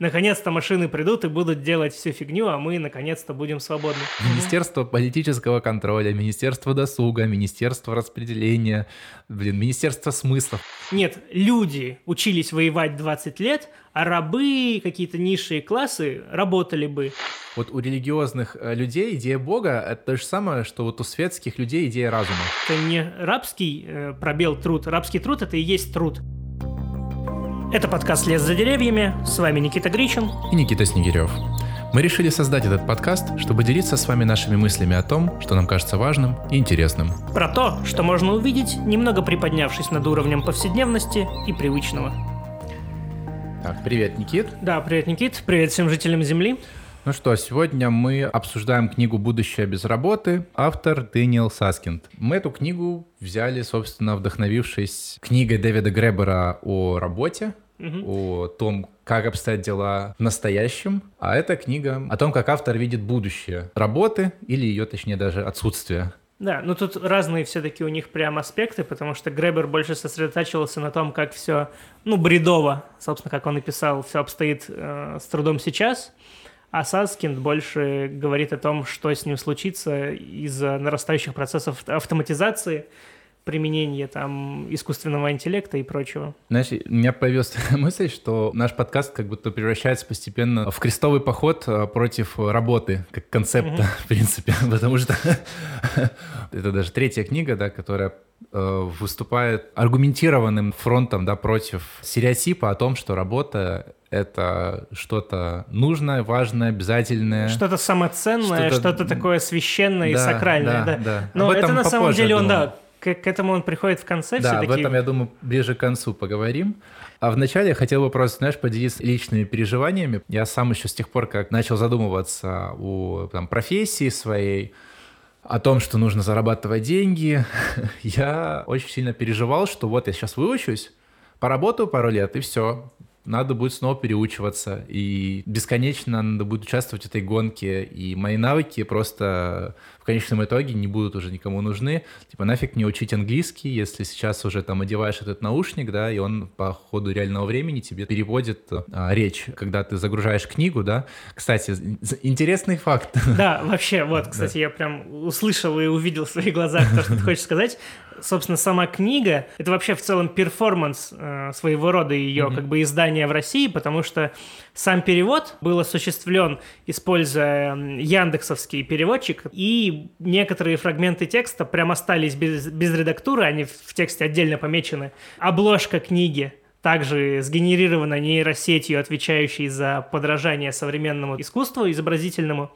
Наконец-то машины придут и будут делать всю фигню, а мы наконец-то будем свободны. Министерство политического контроля, Министерство досуга, Министерство распределения, блин, Министерство смыслов. Нет, люди учились воевать 20 лет, а рабы, какие-то низшие классы работали бы. Вот у религиозных э, людей идея Бога — это то же самое, что вот у светских людей идея разума. Это не рабский э, пробел труд. Рабский труд — это и есть труд. Это подкаст «Лес за деревьями». С вами Никита Гричин. И Никита Снегирев. Мы решили создать этот подкаст, чтобы делиться с вами нашими мыслями о том, что нам кажется важным и интересным. Про то, что можно увидеть, немного приподнявшись над уровнем повседневности и привычного. Так, привет, Никит. Да, привет, Никит. Привет всем жителям Земли. Ну что, сегодня мы обсуждаем книгу «Будущее без работы», автор Дэниел Саскинд. Мы эту книгу взяли, собственно, вдохновившись книгой Дэвида Гребера о работе, угу. о том, как обстоят дела в настоящем. А эта книга о том, как автор видит будущее работы или ее, точнее, даже отсутствие. Да, ну тут разные все-таки у них прям аспекты, потому что Гребер больше сосредотачивался на том, как все, ну, бредово, собственно, как он и писал, все обстоит э, с трудом сейчас. А Саскинд больше говорит о том, что с ним случится из-за нарастающих процессов автоматизации, применения там искусственного интеллекта и прочего. Знаешь, у меня появилась мысль, что наш подкаст как будто превращается постепенно в крестовый поход э, против работы, как концепта, mm-hmm. в принципе, потому что это даже третья книга, да, которая э, выступает аргументированным фронтом да, против стереотипа о том, что работа это что-то нужное, важное, обязательное. Что-то самоценное, что-то, что-то такое священное да, и сакральное. Да, да. да. Но это на самом деле он, да, к, к этому он приходит в конце Да, в этом, я думаю, ближе к концу поговорим. А вначале я хотел бы просто, знаешь, поделиться личными переживаниями. Я сам еще с тех пор, как начал задумываться о там, профессии своей, о том, что нужно зарабатывать деньги, я очень сильно переживал, что вот я сейчас выучусь, поработаю пару лет, и все надо будет снова переучиваться, и бесконечно надо будет участвовать в этой гонке, и мои навыки просто в конечном итоге не будут уже никому нужны. Типа нафиг мне учить английский, если сейчас уже там одеваешь этот наушник, да, и он по ходу реального времени тебе переводит а, речь, когда ты загружаешь книгу, да. Кстати, интересный факт. Да, вообще, вот, кстати, да. я прям услышал и увидел в своих глазах то, что ты хочешь сказать собственно, сама книга, это вообще в целом перформанс э, своего рода ее mm-hmm. как бы издания в России, потому что сам перевод был осуществлен, используя яндексовский переводчик, и некоторые фрагменты текста прям остались без, без редактуры, они в тексте отдельно помечены. Обложка книги также сгенерирована нейросетью, отвечающей за подражание современному искусству изобразительному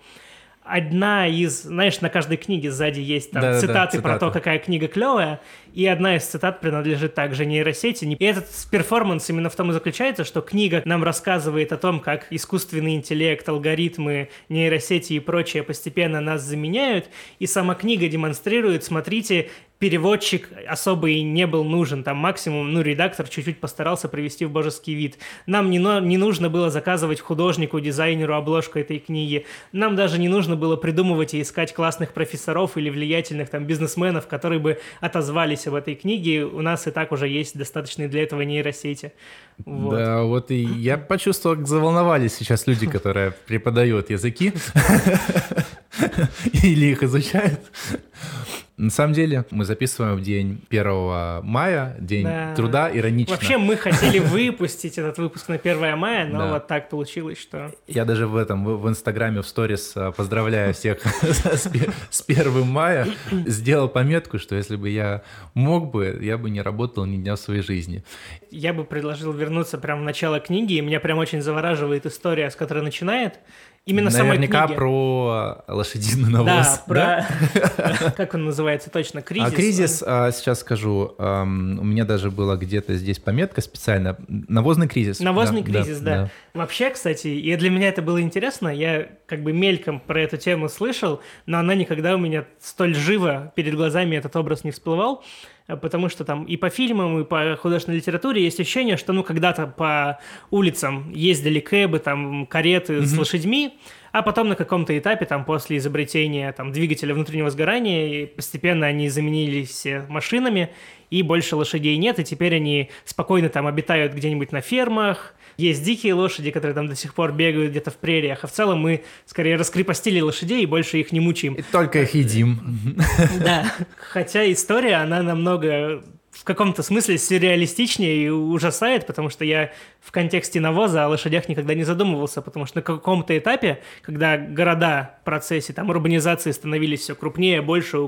одна из, знаешь, на каждой книге сзади есть там да, цитаты да, про то, какая книга клевая, и одна из цитат принадлежит также нейросети. И этот перформанс именно в том и заключается, что книга нам рассказывает о том, как искусственный интеллект, алгоритмы, нейросети и прочее постепенно нас заменяют, и сама книга демонстрирует, смотрите, переводчик особо и не был нужен. Там максимум, ну, редактор чуть-чуть постарался привести в божеский вид. Нам не, не нужно было заказывать художнику, дизайнеру обложку этой книги. Нам даже не нужно было придумывать и искать классных профессоров или влиятельных там бизнесменов, которые бы отозвались об этой книге. У нас и так уже есть достаточные для этого нейросети. Вот. Да, вот и я почувствовал, как заволновались сейчас люди, которые преподают языки или их изучают. На самом деле, мы записываем в день 1 мая, день да. труда, иронично. Вообще, мы хотели выпустить этот выпуск на 1 мая, но да. вот так получилось, что... Я даже в этом, в Инстаграме, в сторис а, поздравляю всех с 1 мая, сделал пометку, что если бы я мог бы, я бы не работал ни дня в своей жизни. Я бы предложил вернуться прямо в начало книги, и меня прям очень завораживает история, с которой начинает. Именно Наверняка самой книги. про лошадиный навоз. Да, про... Как он называется точно? Кризис? А кризис, а, сейчас скажу, у меня даже была где-то здесь пометка специально. Навозный кризис. Навозный кризис, да. Вообще, кстати, и для меня это было интересно, я как бы мельком про эту тему слышал, но она никогда у меня столь живо перед глазами этот образ не всплывал. Э, потому что там и по фильмам, и по художественной литературе есть ощущение, что ну когда-то по улицам ездили кэбы, там кареты mm-hmm. с лошадьми, а потом на каком-то этапе, там после изобретения там, двигателя внутреннего сгорания, постепенно они заменились машинами, и больше лошадей нет, и теперь они спокойно там обитают где-нибудь на фермах, есть дикие лошади, которые там до сих пор бегают где-то в прериях, а в целом мы скорее раскрепостили лошадей и больше их не мучаем. И только их едим. Да, хотя история, она намного в каком-то смысле сюрреалистичнее и ужасает, потому что я в контексте навоза о лошадях никогда не задумывался, потому что на каком-то этапе, когда города в процессе там, урбанизации становились все крупнее, больше,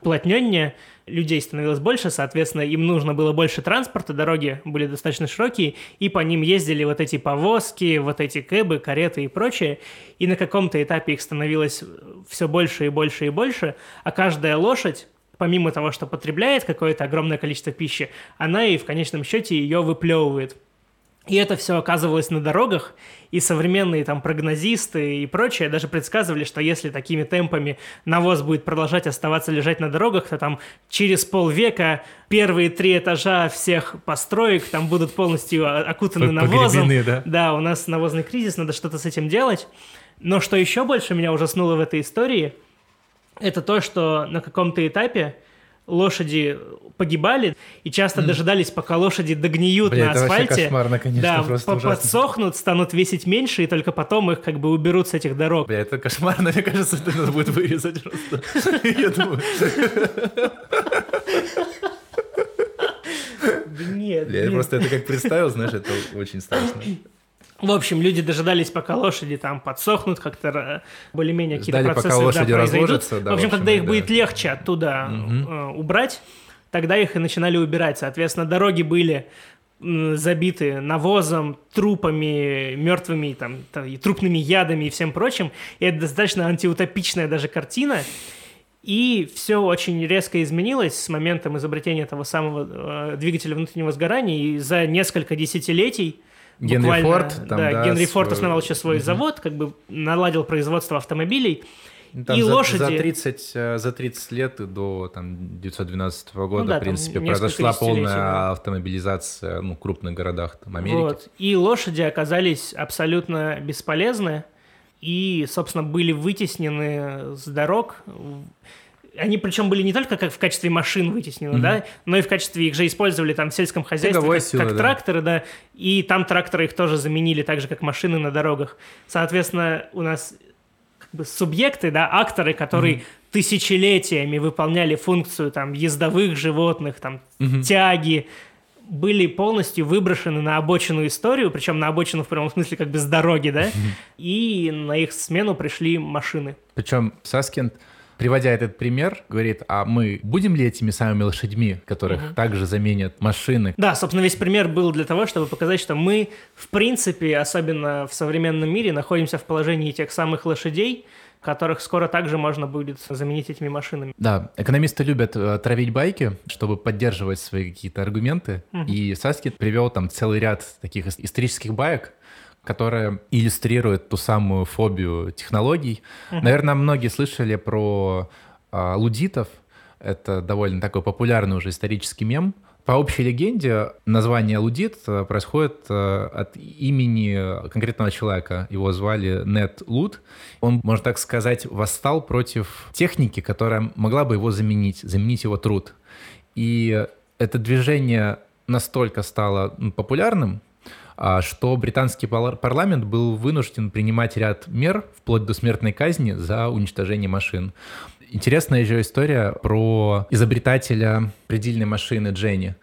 уплотненнее, людей становилось больше, соответственно, им нужно было больше транспорта, дороги были достаточно широкие, и по ним ездили вот эти повозки, вот эти кэбы, кареты и прочее, и на каком-то этапе их становилось все больше и больше и больше, а каждая лошадь помимо того, что потребляет какое-то огромное количество пищи, она и в конечном счете ее выплевывает. И это все оказывалось на дорогах, и современные там прогнозисты и прочее даже предсказывали, что если такими темпами навоз будет продолжать оставаться лежать на дорогах, то там через полвека первые три этажа всех построек там будут полностью окутаны навозом. Да? да, у нас навозный кризис, надо что-то с этим делать. Но что еще больше меня ужаснуло в этой истории – это то, что на каком-то этапе лошади погибали и часто mm. дожидались, пока лошади догниют Бля, на асфальте. Это кошмарно, конечно, да, просто подсохнут, станут весить меньше, и только потом их как бы уберут с этих дорог. Бля, это кошмарно, мне кажется, это надо будет вырезать просто. Я думаю. Нет. Я просто это как представил, знаешь, это очень страшно. В общем, люди дожидались, пока лошади там подсохнут, как-то более-менее какие-то процессы пока лошади да, разложатся. Да, в общем, когда их да. будет легче оттуда угу. э, убрать, тогда их и начинали убирать. Соответственно, дороги были забиты навозом, трупами, мертвыми, там, и трупными ядами и всем прочим. И это достаточно антиутопичная даже картина. И все очень резко изменилось с моментом изобретения того самого э, двигателя внутреннего сгорания. И за несколько десятилетий Генри Форд. Там, да, да, Генри свой... Форд основал еще свой угу. завод, как бы наладил производство автомобилей. Ну, там и за, лошади... За 30, э, за 30 лет до там, 1912 года, ну, да, в принципе, произошла полная да. автомобилизация ну, в крупных городах там, Америки. Вот. И лошади оказались абсолютно бесполезны и, собственно, были вытеснены с дорог они причем были не только как в качестве машин вытеснены, mm-hmm. да, но и в качестве их же использовали там в сельском хозяйстве как, сила, как да. тракторы, да, и там тракторы их тоже заменили так же, как машины на дорогах. Соответственно, у нас как бы субъекты, да, акторы, которые mm-hmm. тысячелетиями выполняли функцию там ездовых животных, там mm-hmm. тяги, были полностью выброшены на обочину историю, причем на обочину в прямом смысле как бы с дороги, да, и на их смену пришли машины. Причем Саскинд приводя этот пример, говорит, а мы будем ли этими самыми лошадьми, которых угу. также заменят машины? Да, собственно, весь пример был для того, чтобы показать, что мы, в принципе, особенно в современном мире, находимся в положении тех самых лошадей, которых скоро также можно будет заменить этими машинами. Да, экономисты любят э, травить байки, чтобы поддерживать свои какие-то аргументы. Угу. И Саскит привел там целый ряд таких исторических баек, которая иллюстрирует ту самую фобию технологий. Uh-huh. Наверное, многие слышали про а, лудитов. Это довольно такой популярный уже исторический мем. По общей легенде, название лудит происходит э, от имени конкретного человека. Его звали Нет Луд. Он, можно так сказать, восстал против техники, которая могла бы его заменить, заменить его труд. И это движение настолько стало популярным, что британский парламент был вынужден принимать ряд мер, вплоть до смертной казни, за уничтожение машин. Интересная еще история про изобретателя предельной машины Дженни.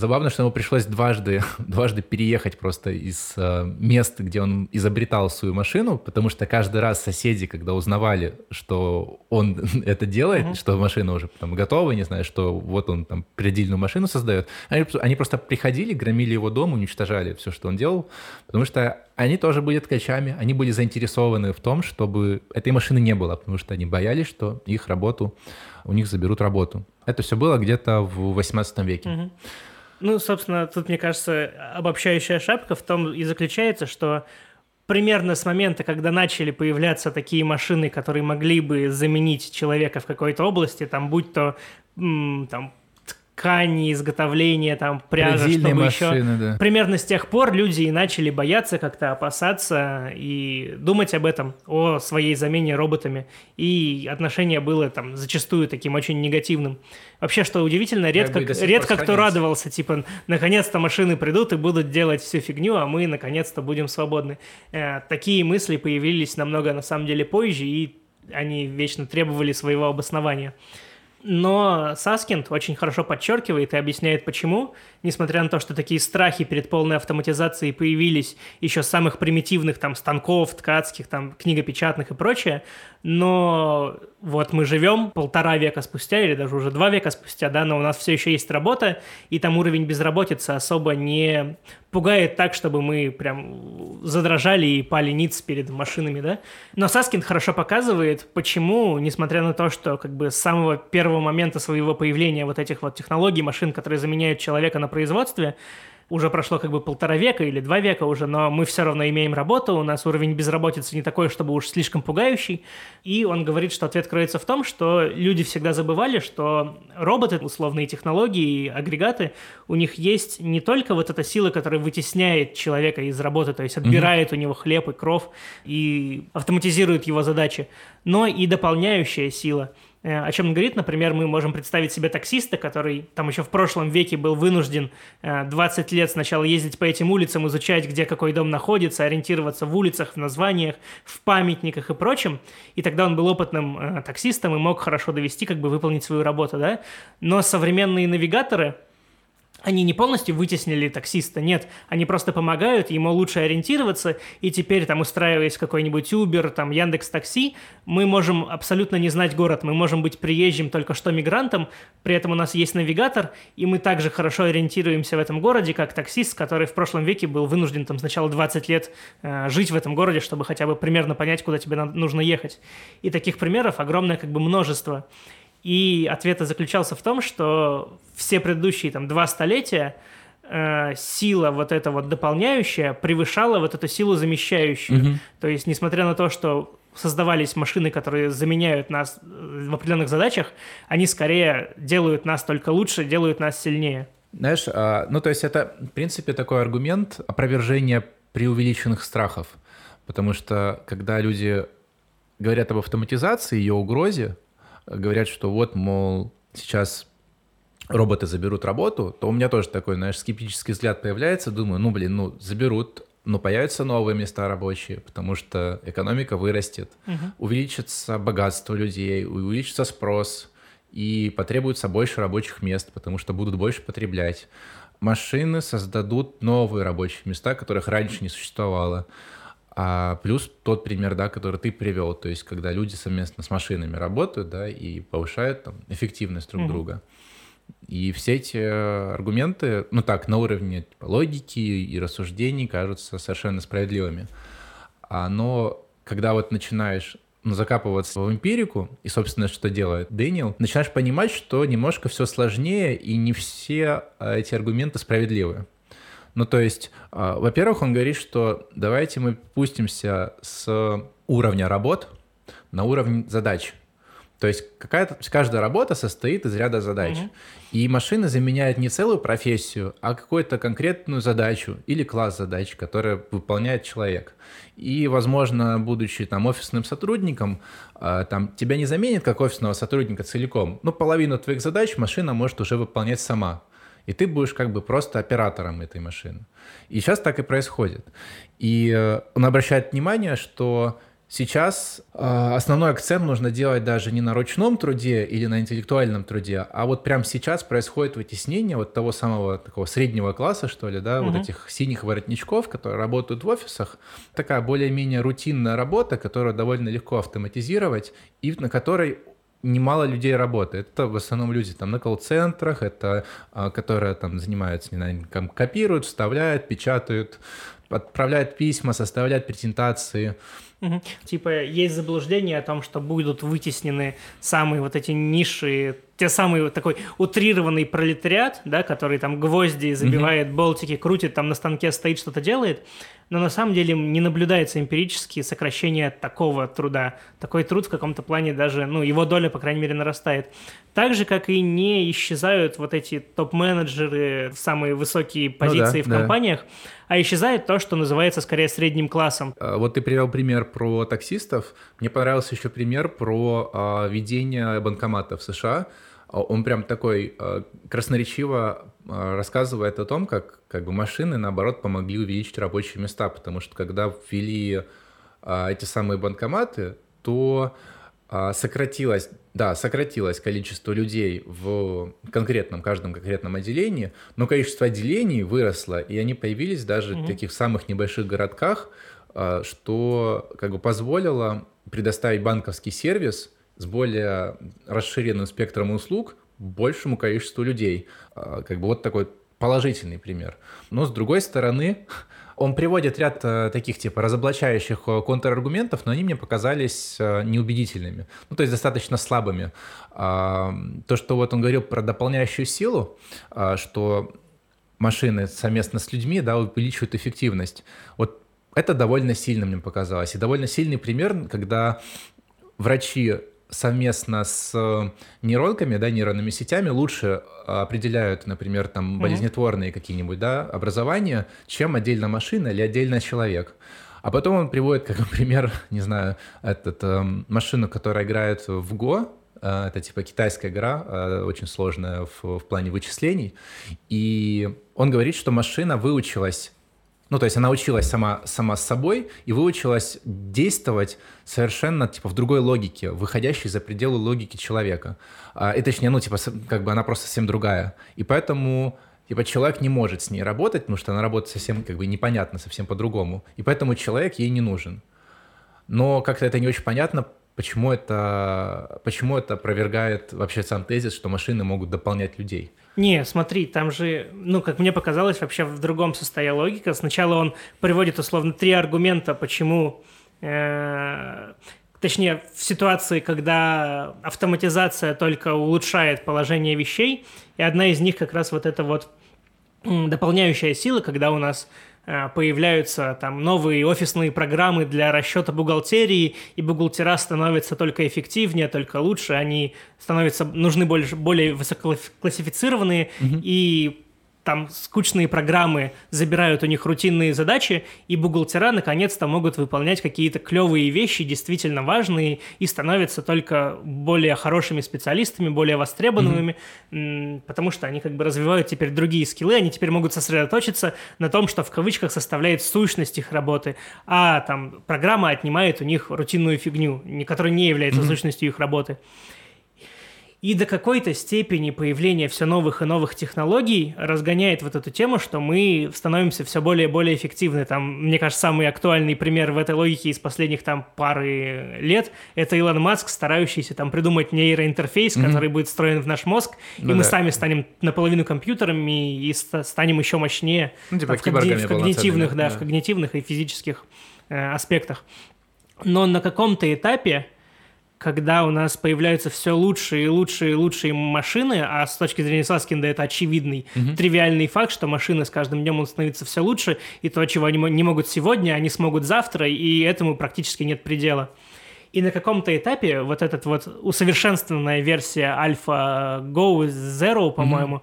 Забавно, что ему пришлось дважды, дважды переехать просто из э, мест, где он изобретал свою машину, потому что каждый раз соседи, когда узнавали, что он это делает, uh-huh. что машина уже там готова, не знаю, что вот он там предельную машину создает, они, они просто приходили, громили его дом, уничтожали все, что он делал, потому что они тоже были ткачами, они были заинтересованы в том, чтобы этой машины не было, потому что они боялись, что их работу, у них заберут работу. Это все было где-то в 18 веке. Uh-huh. Ну, собственно, тут, мне кажется, обобщающая шапка в том и заключается, что примерно с момента, когда начали появляться такие машины, которые могли бы заменить человека в какой-то области, там, будь то там, ткани, изготовления, там, пряжи, чтобы машины, еще... да. Примерно с тех пор люди и начали бояться как-то опасаться и думать об этом, о своей замене роботами. И отношение было там зачастую таким очень негативным. Вообще, что удивительно, редко, редко кто радовался, типа, наконец-то машины придут и будут делать всю фигню, а мы наконец-то будем свободны. Э, такие мысли появились намного, на самом деле, позже, и они вечно требовали своего обоснования. Но Саскинд очень хорошо подчеркивает и объясняет, почему, несмотря на то, что такие страхи перед полной автоматизацией появились еще с самых примитивных там станков, ткацких, там книгопечатных и прочее, но вот мы живем полтора века спустя, или даже уже два века спустя, да, но у нас все еще есть работа, и там уровень безработицы особо не пугает так, чтобы мы прям задрожали и пали ниц перед машинами, да. Но Саскинд хорошо показывает, почему, несмотря на то, что как бы с самого первого момента своего появления вот этих вот технологий, машин, которые заменяют человека на производстве, уже прошло как бы полтора века или два века уже, но мы все равно имеем работу, у нас уровень безработицы не такой, чтобы уж слишком пугающий. И он говорит, что ответ кроется в том, что люди всегда забывали, что роботы, условные технологии, агрегаты, у них есть не только вот эта сила, которая вытесняет человека из работы, то есть отбирает mm-hmm. у него хлеб и кров и автоматизирует его задачи, но и дополняющая сила – о чем он говорит, например, мы можем представить себе таксиста, который там еще в прошлом веке был вынужден 20 лет сначала ездить по этим улицам, изучать, где какой дом находится, ориентироваться в улицах, в названиях, в памятниках и прочем. И тогда он был опытным таксистом и мог хорошо довести, как бы выполнить свою работу, да. Но современные навигаторы, они не полностью вытеснили таксиста, нет, они просто помогают ему лучше ориентироваться, и теперь, там, устраиваясь какой-нибудь Uber, там, Яндекс Такси, мы можем абсолютно не знать город, мы можем быть приезжим только что мигрантом, при этом у нас есть навигатор, и мы также хорошо ориентируемся в этом городе, как таксист, который в прошлом веке был вынужден, там, сначала 20 лет э, жить в этом городе, чтобы хотя бы примерно понять, куда тебе надо, нужно ехать. И таких примеров огромное, как бы, множество. И ответ заключался в том, что все предыдущие там два столетия э, сила вот эта вот дополняющая превышала вот эту силу замещающую. Мгм. То есть, несмотря на то, что создавались машины, которые заменяют нас э, в определенных задачах, они скорее делают нас только лучше, делают нас сильнее. Знаешь, а, ну то есть это, в принципе, такой аргумент опровержения преувеличенных страхов. Потому что когда люди говорят об автоматизации, ее угрозе, говорят, что вот, мол, сейчас роботы заберут работу, то у меня тоже такой, знаешь, скептический взгляд появляется. Думаю, ну, блин, ну, заберут, но появятся новые места рабочие, потому что экономика вырастет, Мгм. увеличится богатство людей, увеличится спрос, и потребуется больше рабочих мест, потому что будут больше потреблять. Машины создадут новые рабочие места, которых раньше не существовало. А плюс тот пример, да, который ты привел, то есть когда люди совместно с машинами работают, да, и повышают там, эффективность друг Мгм. друга. И все эти аргументы, ну так, на уровне типа, логики и рассуждений кажутся совершенно справедливыми. А, но когда вот начинаешь ну, закапываться в эмпирику, и, собственно, что делает Дэниел, начинаешь понимать, что немножко все сложнее, и не все а, эти аргументы справедливы. Ну, то есть, а, во-первых, он говорит, что давайте мы пустимся с уровня работ на уровень задач. То есть какая-то, каждая работа состоит из ряда задач. Мгм. И машины заменяют не целую профессию, а какую-то конкретную задачу или класс задач, который выполняет человек. И, возможно, будучи там офисным сотрудником, а, там тебя не заменит как офисного сотрудника целиком, но половину твоих задач машина может уже выполнять сама. И ты будешь как бы просто оператором этой машины. И сейчас так и происходит. И э, он обращает внимание, что сейчас э, основной акцент нужно делать даже не на ручном труде или на интеллектуальном труде, а вот прямо сейчас происходит вытеснение вот того самого такого среднего класса, что ли, да, вот Мгм. этих синих воротничков, которые работают в офисах. Такая более-менее рутинная работа, которую довольно легко автоматизировать и на которой немало людей работает. Это в основном люди там на колл-центрах, это а, которые там занимаются, не знаю, копируют, вставляют, печатают, отправляют письма, составляют презентации. Угу. Типа есть заблуждение о том, что будут вытеснены самые вот эти ниши, те самые вот такой утрированный пролетариат, да, который там гвозди забивает, угу. болтики крутит, там на станке стоит, что-то делает, но на самом деле не наблюдается эмпирически сокращение такого труда. Такой труд в каком-то плане даже, ну, его доля, по крайней мере, нарастает. Так же, как и не исчезают вот эти топ-менеджеры в самые высокие позиции ну да, в компаниях, да. а исчезает то, что называется скорее средним классом. А, вот ты привел пример про таксистов. Мне понравился еще пример про а, ведение банкомата в США. А, он прям такой а, красноречиво рассказывает о том, как, как бы машины, наоборот, помогли увеличить рабочие места, потому что когда ввели эти самые банкоматы, то сократилось, да, сократилось количество людей в конкретном, каждом конкретном отделении, но количество отделений выросло, и они появились даже mm-hmm. в таких самых небольших городках, что как бы позволило предоставить банковский сервис с более расширенным спектром услуг большему количеству людей. А, как бы вот такой положительный пример. Но с другой стороны, он приводит ряд э, таких типа разоблачающих э, контраргументов, но они мне показались э, неубедительными, ну то есть достаточно слабыми. А, то, что вот он говорил про дополняющую силу, а, что машины совместно с людьми да, увеличивают эффективность. Вот это довольно сильно мне показалось. И довольно сильный пример, когда врачи совместно с э, нейронками, да, нейронными сетями лучше определяют, например, там болезнетворные какие-нибудь, да, образования, чем отдельно машина или отдельно человек. А потом он приводит, как пример, не знаю, этот, э, машину, которая играет в Го, э, это типа китайская игра, э, очень сложная в, в плане вычислений. И он говорит, что машина выучилась ну, то есть она училась сама, сама с собой и выучилась действовать совершенно, типа, в другой логике, выходящей за пределы логики человека. А, и точнее, ну, типа, как бы она просто совсем другая. И поэтому, типа, человек не может с ней работать, потому что она работает совсем, как бы, непонятно, совсем по-другому. И поэтому человек ей не нужен. Но как-то это не очень понятно, почему это, почему это опровергает вообще сам тезис, что машины могут дополнять людей. Не, смотри, там же, ну, как мне показалось, вообще в другом состояла логика. Сначала он приводит условно три аргумента, почему э, точнее, в ситуации, когда автоматизация только улучшает положение вещей, и одна из них как раз вот эта вот дополняющая сила, когда у нас появляются там новые офисные программы для расчета бухгалтерии, и бухгалтера становятся только эффективнее, только лучше, они становятся нужны более, более высококлассифицированные, угу. и там скучные программы забирают у них рутинные задачи, и бухгалтера наконец-то могут выполнять какие-то клевые вещи, действительно важные, и становятся только более хорошими специалистами, более востребованными, mm-hmm. потому что они как бы развивают теперь другие скиллы, они теперь могут сосредоточиться на том, что в кавычках составляет сущность их работы, а там программа отнимает у них рутинную фигню, которая не является mm-hmm. сущностью их работы. И до какой-то степени появление все новых и новых технологий разгоняет вот эту тему, что мы становимся все более и более эффективны. Там, мне кажется, самый актуальный пример в этой логике из последних там пары лет — это Илон Маск, старающийся там придумать нейроинтерфейс, mm-hmm. который будет встроен в наш мозг, ну, и мы да. сами станем наполовину компьютерами и станем еще мощнее ну, типа там, в, в когнитивных, да, да, в когнитивных и физических э, аспектах. Но на каком-то этапе когда у нас появляются все лучшие и лучшие и лучшие машины, а с точки зрения Саскинда это очевидный, угу. тривиальный факт, что машины с каждым днем становятся все лучше, и то, чего они не могут сегодня, они смогут завтра, и этому практически нет предела. И на каком-то этапе вот эта вот усовершенствованная версия Альфа Go Zero, по-моему, mm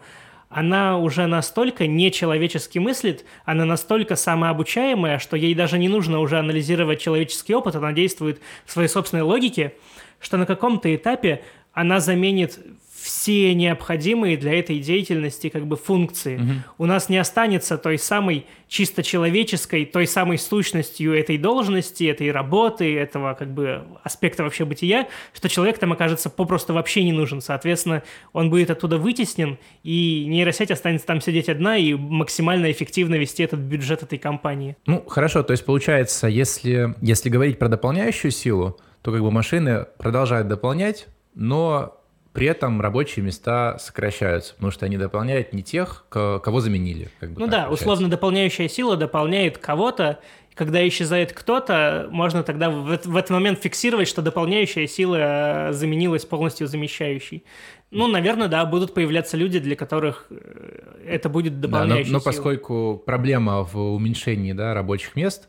она уже настолько нечеловечески мыслит, она настолько самообучаемая, что ей даже не нужно уже анализировать человеческий опыт, она действует в своей собственной логике, что на каком-то этапе она заменит все необходимые для этой деятельности как бы функции. Угу. У нас не останется той самой чисто человеческой, той самой сущностью этой должности, этой работы, этого как бы аспекта вообще бытия, что человек там окажется попросту вообще не нужен. Соответственно, он будет оттуда вытеснен, и нейросеть останется там сидеть одна и максимально эффективно вести этот бюджет этой компании. Ну, хорошо, то есть получается, если, если говорить про дополняющую силу, то как бы машины продолжают дополнять, но При этом рабочие места сокращаются, потому что они дополняют не тех, кого заменили. Как бы ну да, получается. условно дополняющая сила дополняет кого-то, когда исчезает кто-то, можно тогда в, в этот момент фиксировать, что дополняющая сила э, заменилась полностью замещающей. Ну, наверное, да, будут появляться люди, для которых э, это будет дополняющая да, но, но поскольку проблема в уменьшении да, рабочих мест,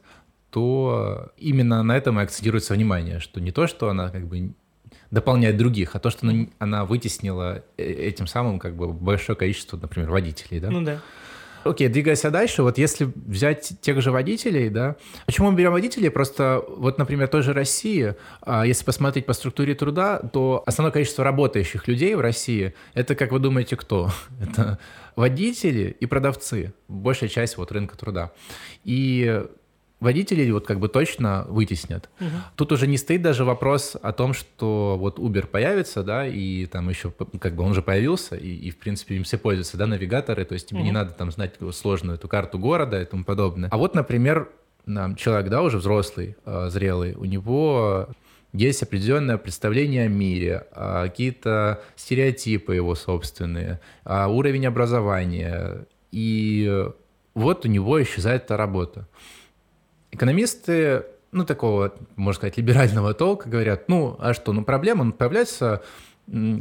то именно на этом и акцентируется внимание, что не то, что она как бы дополняет других, а то, что она, она вытеснила э, этим самым как бы большое количество, например, водителей, да? Ну да. Окей, двигаясь дальше, вот если взять тех же водителей, да, почему мы берем водителей? Просто вот, например, той же России, а, если посмотреть по структуре труда, то основное количество работающих людей в России, это, как вы думаете, кто? Это водители и продавцы, большая часть вот рынка труда. И водителей вот как бы точно вытеснят. Угу. Тут уже не стоит даже вопрос о том, что вот Uber появится, да, и там еще как бы он уже появился, и, и в принципе им все пользуются, да, навигаторы, то есть тебе угу. не надо там знать сложную эту карту города и тому подобное. А вот, например, человек, да, уже взрослый, э, зрелый, у него есть определенное представление о мире, а, какие-то стереотипы его собственные, а, уровень образования, и вот у него исчезает эта работа. Экономисты, ну, такого, можно сказать, либерального толка говорят, ну, а что, ну, проблема, ну, появляется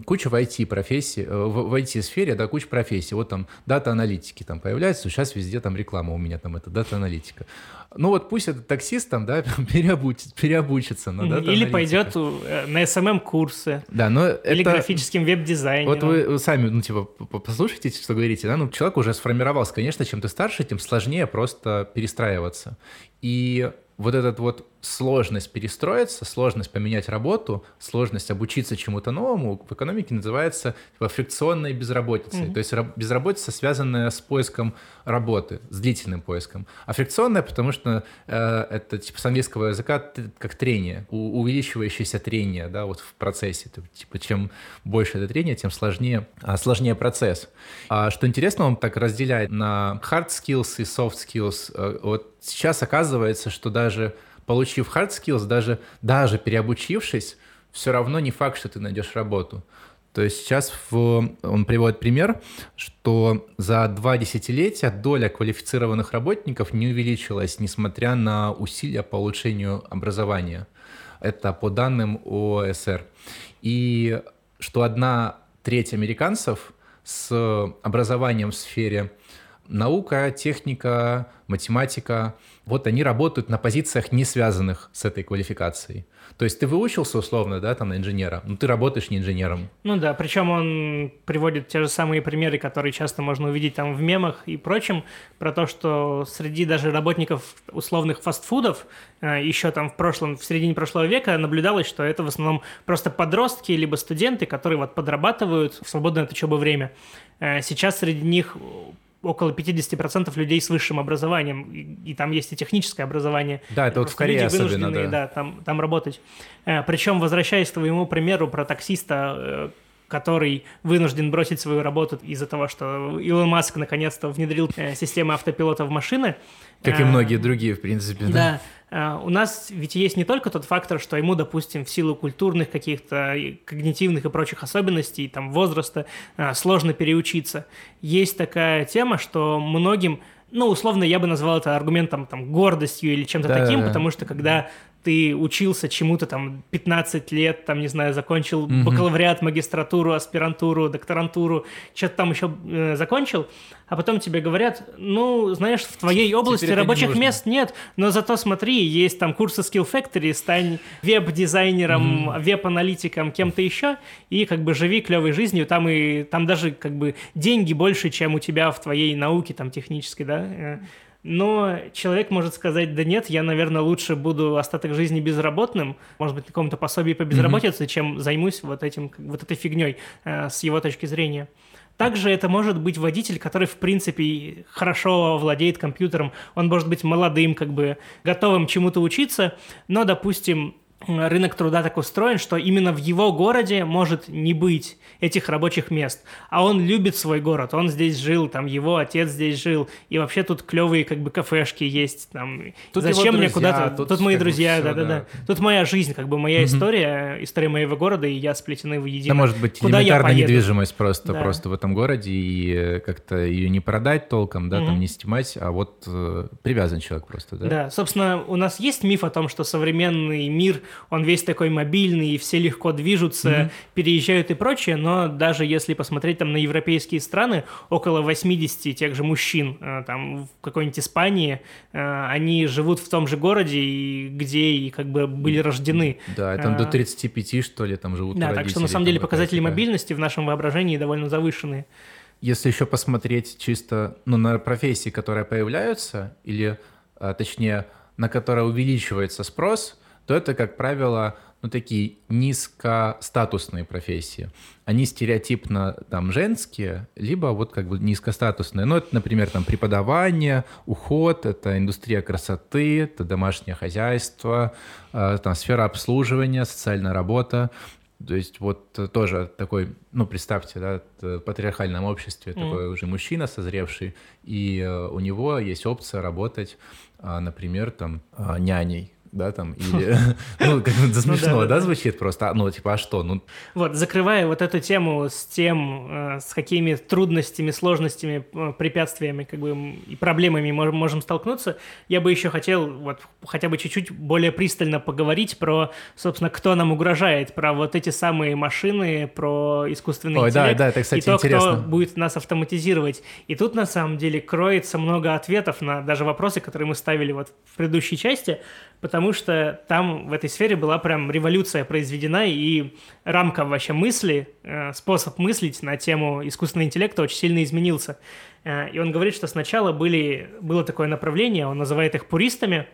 куча в IT-профессии, э, в, в IT-сфере, да, куча профессий. Вот там дата-аналитики там появляются, сейчас везде там реклама у меня там, это дата-аналитика. Ну вот пусть этот таксист там, да, переобучит, переобучится на дата Или пойдет э, на SMM-курсы. Да, но Или это... графическим веб-дизайнером. Вот вы сами, ну, типа, послушайте, что говорите, да, ну, человек уже сформировался. Конечно, чем ты старше, тем сложнее просто перестраиваться. И вот этот вот сложность перестроиться, сложность поменять работу, сложность обучиться чему-то новому в экономике называется типа, фрикционной безработицей. Mm-hmm. То есть безработица, связанная с поиском работы, с длительным поиском. А фрикционная, потому что э, это типа с английского языка как трение, у, увеличивающееся трение, да, вот в процессе. Типа чем больше это трение, тем сложнее, а, сложнее процесс. А что интересно, он так разделяет на hard skills и soft skills. Э, вот сейчас оказывается, что даже получив hard skills, даже, даже переобучившись, все равно не факт, что ты найдешь работу. То есть сейчас в, он приводит пример, что за два десятилетия доля квалифицированных работников не увеличилась, несмотря на усилия по улучшению образования. Это по данным ОСР. И что одна треть американцев с образованием в сфере наука, техника, математика, вот они работают на позициях, не связанных с этой квалификацией. То есть ты выучился условно, да, там на инженера, но ты работаешь не инженером. Ну да, причем он приводит те же самые примеры, которые часто можно увидеть там в мемах и прочем, про то, что среди даже работников условных фастфудов э, еще там в прошлом, в середине прошлого века наблюдалось, что это в основном просто подростки либо студенты, которые вот подрабатывают в свободное от учебы время. Э, сейчас среди них около 50% людей с высшим образованием, и, и там есть и техническое образование. Да, это вот в Корее особенно, да. да там, там работать. Э, причем, возвращаясь к твоему примеру про таксиста, э, который вынужден бросить свою работу из-за того, что Илон Маск наконец-то внедрил э, систему автопилота в машины. Как и многие другие, в принципе. Да. да. А, у нас ведь есть не только тот фактор, что ему, допустим, в силу культурных каких-то когнитивных и прочих особенностей, там, возраста, сложно переучиться. Есть такая тема, что многим ну, условно, я бы назвал это аргументом, там, гордостью или чем-то да, таким, потому что когда ты учился чему-то там 15 лет, там, не знаю, закончил угу. бакалавриат, магистратуру, аспирантуру, докторантуру, что-то там еще э, закончил, а потом тебе говорят, ну, знаешь, в твоей области Теперь рабочих не мест нет, но зато смотри, есть там курсы Skill Factory, стань веб-дизайнером, угу. веб-аналитиком, кем-то еще, и как бы живи клевой жизнью, там и там даже как бы деньги больше, чем у тебя в твоей науке там технической, да, э, но человек может сказать, да нет, я, наверное, лучше буду остаток жизни безработным, может быть, на каком-то пособии по безработице, mm-hmm. чем займусь вот, этим, вот этой фигней э, с его точки зрения. Также это может быть водитель, который, в принципе, хорошо владеет компьютером. Он может быть молодым, как бы готовым чему-то учиться, но, допустим, рынок труда так устроен, что именно в его городе может не быть этих рабочих мест. А он любит свой город, он здесь жил, там его отец здесь жил, и вообще тут клевые как бы кафешки есть. Там. Тут Зачем мне куда-то? Тут, тут мои друзья, да-да-да. Тут моя жизнь, как бы моя история, история моего города, и я сплетены воедино. Да, может быть, куда элементарная недвижимость просто, да. просто в этом городе, и э, как-то ее не продать толком, да, угу. там не снимать, а вот э, привязан человек просто, да? Да, собственно, у нас есть миф о том, что современный мир он весь такой мобильный, и все легко движутся, mm-hmm. переезжают и прочее, но даже если посмотреть там на европейские страны, около 80 тех же мужчин э, там в какой-нибудь Испании, э, они живут в том же городе, и где и как бы были рождены. Да, там до 35, э, что ли, там живут Да, так что на самом деле показатели мобильности в нашем воображении довольно завышенные. Если еще посмотреть чисто ну, на профессии, которые появляются, или точнее, на которые увеличивается спрос – то это, как правило, ну, такие низкостатусные профессии. Они стереотипно там женские, либо вот как бы низкостатусные. Ну, это, например, там преподавание, уход, это индустрия красоты, это домашнее хозяйство, э, там сфера обслуживания, социальная работа. То есть вот тоже такой, ну, представьте, да, в патриархальном обществе mm. такой уже мужчина созревший, и э, у него есть опция работать, э, например, там, няней, да, там, или, ну, как это ну смешно, да, звучит просто, ну, типа, а что, ну... Вот, закрывая вот эту тему с тем, э, с какими трудностями, сложностями, э, препятствиями, как бы, и проблемами мы можем столкнуться, я бы еще хотел вот хотя бы чуть-чуть более пристально поговорить про, собственно, кто нам угрожает, про вот эти самые машины, про искусственный Ой, интеллект, да, да, это, кстати, и то, интересно. кто будет нас автоматизировать. И тут, на самом деле, кроется много ответов на даже вопросы, которые мы ставили вот в предыдущей части, потому что там в этой сфере была прям революция произведена, и рамка вообще мысли, э, способ мыслить на тему искусственного интеллекта очень сильно изменился. Э, и он говорит, что сначала были, было такое направление, он называет их пуристами,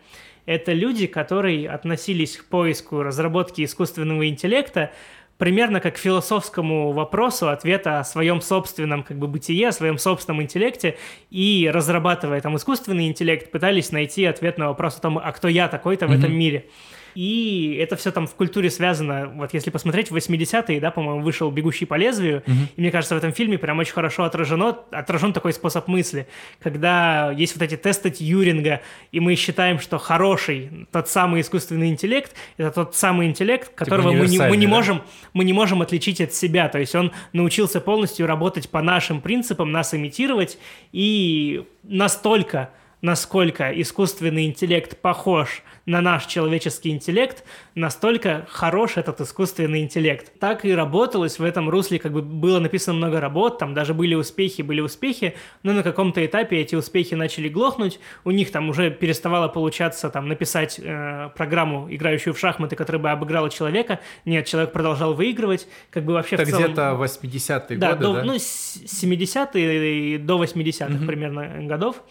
это люди, которые относились к поиску разработки искусственного интеллекта примерно как к философскому вопросу ответа о своем собственном как бы бытие, о своем собственном интеллекте, и разрабатывая там искусственный интеллект, пытались найти ответ на вопрос о том, а кто я такой-то mm-hmm. в этом мире. И это все там в культуре связано. Вот если посмотреть, в 80-е, да, по-моему, вышел «Бегущий по лезвию», mm-hmm. и мне кажется, в этом фильме прям очень хорошо отражено, отражен такой способ мысли, когда есть вот эти тесты Тьюринга, и мы считаем, что хороший, тот самый искусственный интеллект, это тот самый интеллект, типа которого типа мы, не, мы, не можем, мы не можем отличить от себя. То есть он научился полностью работать по нашим принципам, нас имитировать, и настолько насколько искусственный интеллект похож на наш человеческий интеллект, настолько хорош этот искусственный интеллект. Так и работалось в этом русле, как бы было написано много работ, там даже были успехи, были успехи, но на каком-то этапе эти успехи начали глохнуть, у них там уже переставало получаться там написать э, программу, играющую в шахматы, которая бы обыграла человека, нет, человек продолжал выигрывать, как бы вообще Это в целом... где-то 80-е да, годы, до, да? Ну, с 70-е до 80-х mm-hmm. примерно годов.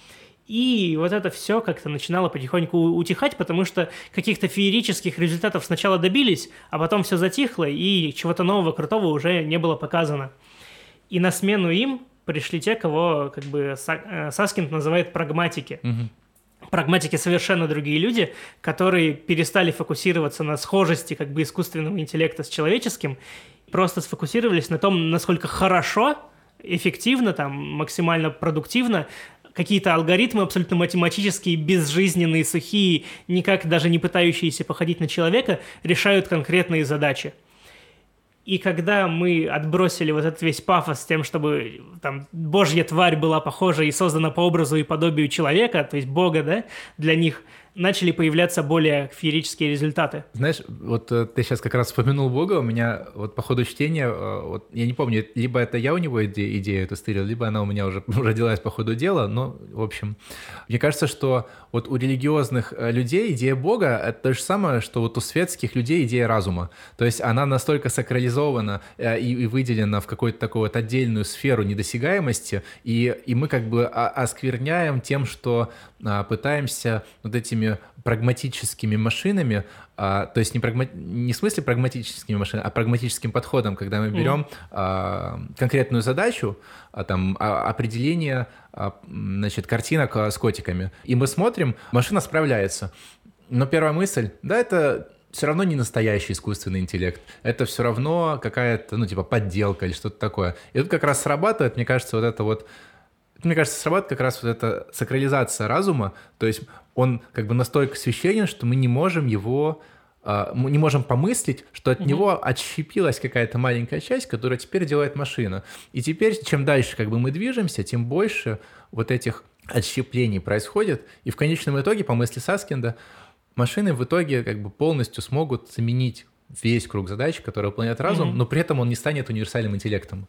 И вот это все как-то начинало потихоньку утихать, потому что каких-то феерических результатов сначала добились, а потом все затихло, и чего-то нового, крутого уже не было показано. И на смену им пришли те, кого как бы э, Саскинд называет прагматики. Угу. Прагматики совершенно другие люди, которые перестали фокусироваться на схожести как бы искусственного интеллекта с человеческим, просто сфокусировались на том, насколько хорошо эффективно, там, максимально продуктивно какие-то алгоритмы абсолютно математические, безжизненные, сухие, никак даже не пытающиеся походить на человека, решают конкретные задачи. И когда мы отбросили вот этот весь пафос с тем, чтобы там божья тварь была похожа и создана по образу и подобию человека, то есть бога, да, для них – начали появляться более феерические результаты. Знаешь, вот э, ты сейчас как раз вспомянул Бога, у меня вот по ходу чтения, э, вот, я не помню, либо это я у него иде, идею эту стырил, либо она у меня уже родилась по ходу дела, но, в общем, мне кажется, что вот у религиозных э, людей идея Бога — это то же самое, что вот у светских людей идея разума. То есть она настолько сакрализована и, и выделена в какую-то такую вот отдельную сферу недосягаемости, и, и мы как бы оскверняем тем, что а, пытаемся вот этими прагматическими машинами, а, то есть не, прагма... не в смысле прагматическими машинами, а прагматическим подходом, когда мы берем mm. а, конкретную задачу, а, там, а, определение а, значит, картинок а, с котиками, и мы смотрим, машина справляется. Но первая мысль, да, это все равно не настоящий искусственный интеллект. Это все равно какая-то, ну, типа, подделка или что-то такое. И тут как раз срабатывает, мне кажется, вот это вот мне кажется, срабатывает как раз вот эта сакрализация разума, то есть он как бы настолько священен, что мы не можем его а, мы не можем помыслить, что от угу. него отщепилась какая-то маленькая часть, которая теперь делает машина. И теперь, чем дальше как бы мы движемся, тем больше вот этих отщеплений происходит. И в конечном итоге, по мысли Саскинда, машины в итоге как бы полностью смогут заменить весь круг задач, которые выполняет разум, угу. но при этом он не станет универсальным интеллектом.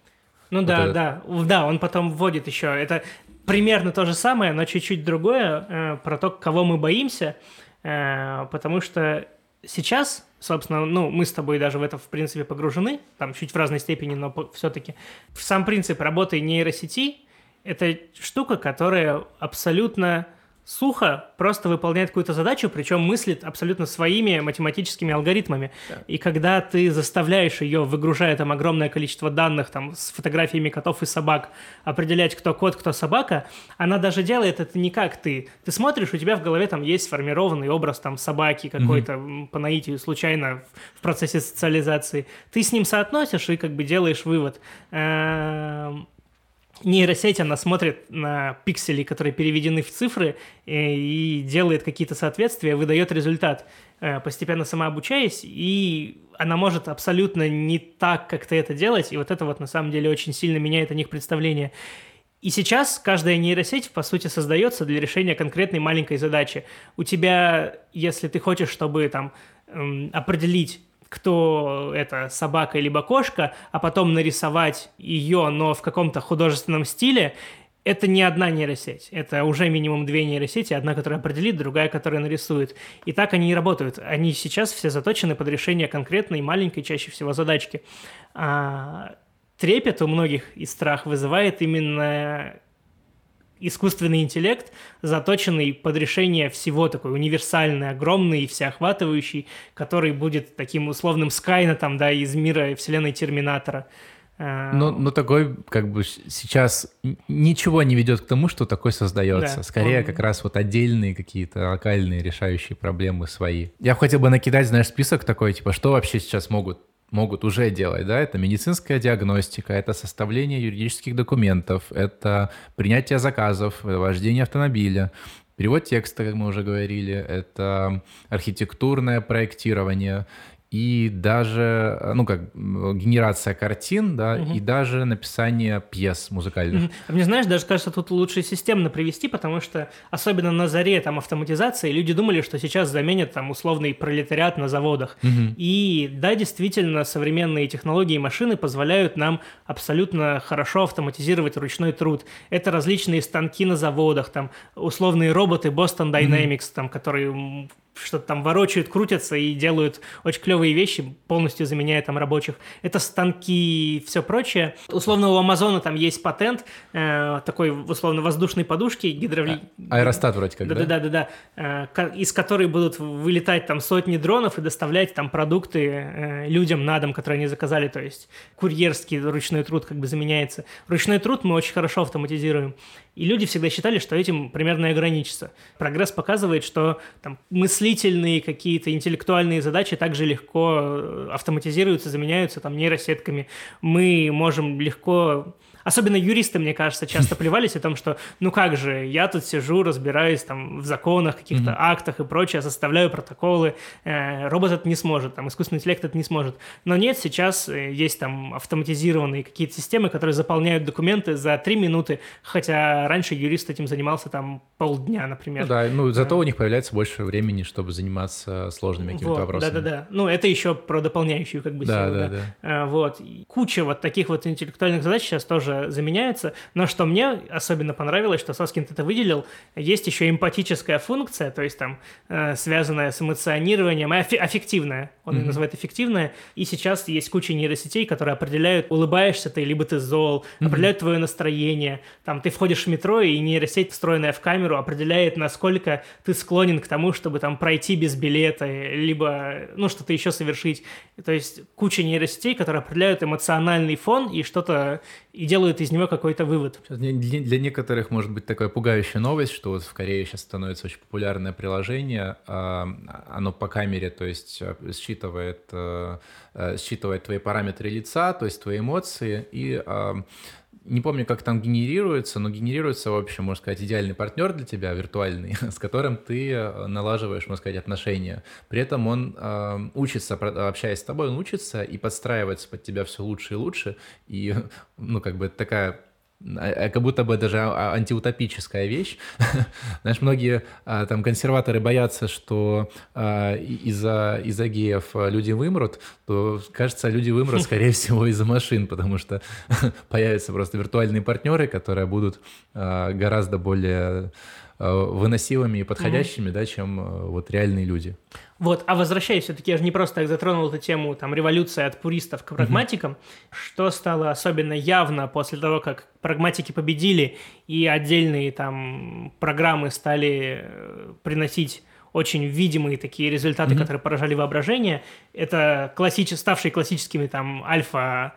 Ну вот да, этот. да, да, он потом вводит еще. Это примерно то же самое, но чуть-чуть другое э, про то, кого мы боимся, э, потому что сейчас, собственно, ну, мы с тобой даже в это, в принципе, погружены, там чуть в разной степени, но все-таки сам принцип работы нейросети – это штука, которая абсолютно сухо просто выполняет какую-то задачу, причем мыслит абсолютно своими математическими алгоритмами. Да. И когда ты заставляешь ее, выгружая там огромное количество данных там с фотографиями котов и собак, определять, кто кот, кто собака, она даже делает это не как ты. Ты смотришь, у тебя в голове там есть сформированный образ там собаки какой-то mm-hmm. по наитию случайно в процессе социализации. Ты с ним соотносишь и как бы делаешь вывод. Эм, нейросеть, она смотрит на пиксели, которые переведены в цифры, э, и делает какие-то соответствия, выдает результат, э, постепенно сама обучаясь, и она может абсолютно не так, как ты это делать, и вот это вот на самом деле очень сильно меняет о них представление. И сейчас каждая нейросеть, по сути, создается для решения конкретной маленькой задачи. У тебя, если ты хочешь, чтобы там определить кто это собака либо кошка, а потом нарисовать ее, но в каком-то художественном стиле, это не одна нейросеть, это уже минимум две нейросети, одна, которая определит, другая, которая нарисует. И так они и работают. Они сейчас все заточены под решение конкретной, маленькой, чаще всего задачки. А трепет у многих и страх вызывает именно искусственный интеллект, заточенный под решение всего такой универсальный, огромный и всеохватывающий, который будет таким условным Скайнетом, да, из мира вселенной Терминатора. А, но, но такой, как бы, сейчас ничего не ведет к тому, что такой создается. Да, Скорее, он... как раз вот отдельные какие-то локальные решающие проблемы свои. Я хотел бы накидать, знаешь, список такой, типа, что вообще сейчас могут могут уже делать, да, это медицинская диагностика, это составление юридических документов, это принятие заказов, вождение автомобиля, перевод текста, как мы уже говорили, это архитектурное проектирование, и даже, ну, как генерация картин, да, угу. и даже написание пьес музыкальных. Угу. А мне, знаешь, даже кажется, тут лучше системно привести, потому что, особенно на заре там автоматизации, люди думали, что сейчас заменят там условный пролетариат на заводах. Угу. И да, действительно, современные технологии и машины позволяют нам абсолютно хорошо автоматизировать ручной труд. Это различные станки на заводах, там условные роботы Boston Dynamics, угу. там, которые что-то там ворочают, крутятся и делают очень клевые вещи, полностью заменяя там рабочих. Это станки и все прочее. Условно у Амазона там есть патент э, такой условно воздушной подушки гидравли... А, аэростат вроде как, да? Да-да-да, э, из которой будут вылетать там сотни дронов и доставлять там продукты э, людям на дом, которые они заказали, то есть курьерский ручной труд как бы заменяется. Ручной труд мы очень хорошо автоматизируем. И люди всегда считали, что этим примерно и ограничится. Прогресс показывает, что там, мыслительные какие-то интеллектуальные задачи также легко э, автоматизируются, заменяются там, нейросетками. Мы можем легко Особенно юристы, мне кажется, часто плевались о том, что ну как же, я тут сижу, разбираюсь там в законах, каких-то mm-hmm. актах и прочее, составляю протоколы, э, робот это не сможет, там искусственный интеллект это не сможет. Но нет, сейчас э, есть там автоматизированные какие-то системы, которые заполняют документы за три минуты, хотя раньше юрист этим занимался там полдня, например. Ну да, ну зато у них появляется больше времени, чтобы заниматься сложными какими-то вот, вопросами. Да-да-да. Ну это еще про дополняющую как бы да, силу. Да, да, да. А, вот. Куча вот таких вот интеллектуальных задач сейчас тоже тоже заменяются. Но что мне особенно понравилось, что Соскинт это выделил, есть еще эмпатическая функция, то есть там э, связанная с эмоционированием, аффи- аффективная, он mm-hmm. ее называет эффективная. И сейчас есть куча нейросетей, которые определяют, улыбаешься ты, либо ты зол, mm-hmm. определяют твое настроение. Там ты входишь в метро, и нейросеть, встроенная в камеру, определяет, насколько ты склонен к тому, чтобы там пройти без билета, либо, ну, что-то еще совершить. То есть куча нейросетей, которые определяют эмоциональный фон и что-то, и делают из него какой-то вывод. Для, некоторых может быть такая пугающая новость, что вот в Корее сейчас становится очень популярное приложение, а, оно по камере, то есть э, считывает, э, э, считывает твои параметры лица, то есть твои эмоции, и не помню, как там генерируется, но генерируется, в общем, можно сказать, идеальный партнер для тебя, виртуальный, с которым ты э, налаживаешь, можно сказать, отношения. При этом он э, учится, общаясь с тобой, он учится и подстраивается под тебя все лучше и лучше. И, ну, как бы такая как будто бы даже а, антиутопическая вещь. Знаешь, многие там консерваторы боятся, что из-за из геев люди вымрут, то, кажется, люди вымрут, скорее всего, из-за машин, потому что появятся просто виртуальные партнеры, которые будут гораздо более выносимыми и подходящими, mm-hmm. да, чем вот реальные люди. Вот, а возвращаясь, все-таки я же не просто так затронул эту тему, там, революция от пуристов к прагматикам, mm-hmm. что стало особенно явно после того, как прагматики победили, и отдельные там программы стали э, приносить очень видимые такие результаты, mm-hmm. которые поражали воображение. Это классич... ставшие классическими там альфа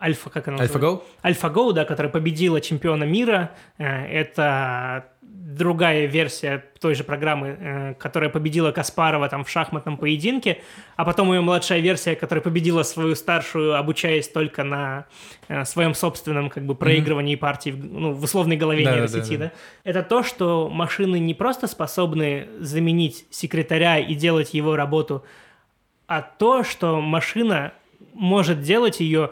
Альфа, как она Альфа-Гоу? Альфа-Гоу, да, которая победила чемпиона мира. Э, это другая версия той же программы, э, которая победила Каспарова там в шахматном поединке, а потом ее младшая версия, которая победила свою старшую, обучаясь только на э, своем собственном как бы проигрывании mm-hmm. партии, ну, в условной голове да, нейросети, да, да. да. Это то, что машины не просто способны заменить секретаря и делать его работу, а то, что машина может делать ее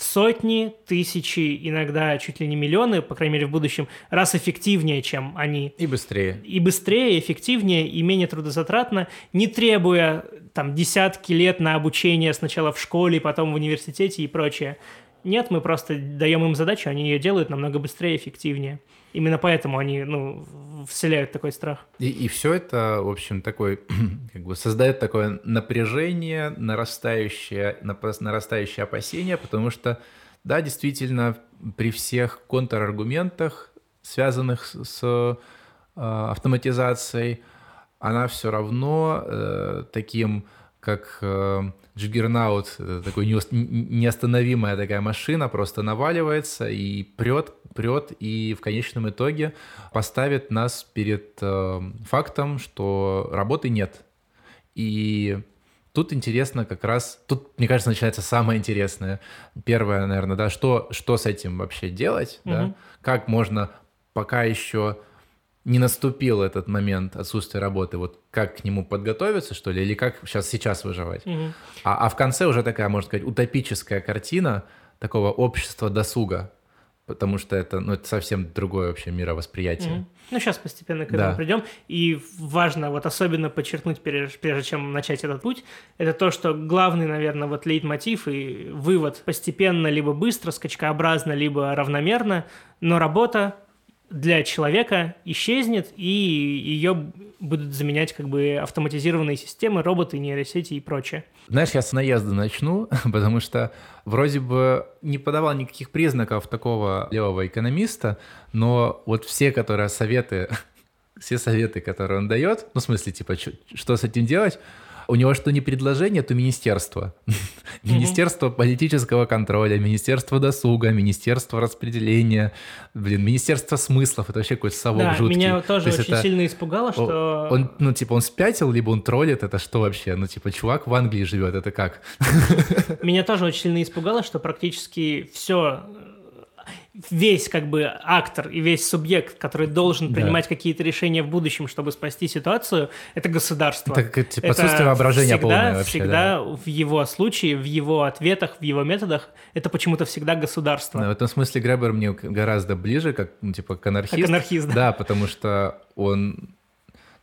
в сотни, тысячи, иногда чуть ли не миллионы, по крайней мере в будущем, раз эффективнее, чем они. И быстрее. И быстрее, эффективнее, и менее трудозатратно, не требуя там десятки лет на обучение сначала в школе, потом в университете и прочее. Нет, мы просто даем им задачу, они ее делают намного быстрее и эффективнее. Именно поэтому они, ну, вселяют такой страх. И, и все это, в общем, такой, как бы создает такое напряжение, нарастающее, нарастающее опасение, потому что, да, действительно, при всех контраргументах, связанных с, э, автоматизацией, она все равно э, таким, как э, Джиггернаут, такой неостановимая такая машина, просто наваливается и прет, прет, и в конечном итоге поставит нас перед э, фактом, что работы нет. И тут интересно как раз, тут, мне кажется, начинается самое интересное. Первое, наверное, да, что, что с этим вообще делать, угу. да? как можно пока еще не наступил этот момент отсутствия работы, вот как к нему подготовиться, что ли, или как сейчас, сейчас выживать. Угу. А, а в конце уже такая, можно сказать, утопическая картина такого общества досуга, потому что это, ну, это совсем другое вообще мировосприятие. Угу. Ну, сейчас постепенно к этому да. придем. И важно вот особенно подчеркнуть, прежде, прежде чем начать этот путь, это то, что главный, наверное, вот лейтмотив и вывод постепенно, либо быстро, скачкообразно, либо равномерно, но работа для человека исчезнет, и ее будут заменять как бы автоматизированные системы, роботы, нейросети и прочее. Знаешь, я с наезда начну, потому что вроде бы не подавал никаких признаков такого левого экономиста, но вот все, которые советы, все советы, которые он дает, ну, в смысле, типа, что с этим делать, у него что не предложение, то министерство. Министерство политического контроля, Министерство досуга, Министерство распределения, блин, Министерство смыслов. Это вообще какой-то совок да, жуткий. меня тоже то очень это... сильно испугало, что... Он, ну, типа, он спятил, либо он троллит, это что вообще? Ну, типа, чувак в Англии живет, это как? Меня тоже очень сильно испугало, что практически все весь как бы актор и весь субъект, который должен принимать да. какие-то решения в будущем, чтобы спасти ситуацию, это государство. Это, это типа, отсутствие воображения всегда, полное вообще. Всегда да. в его случае, в его ответах, в его методах, это почему-то всегда государство. Да, в этом смысле Гребер мне гораздо ближе, как, ну, типа, к анархист. Как анархист, да. Да, потому что он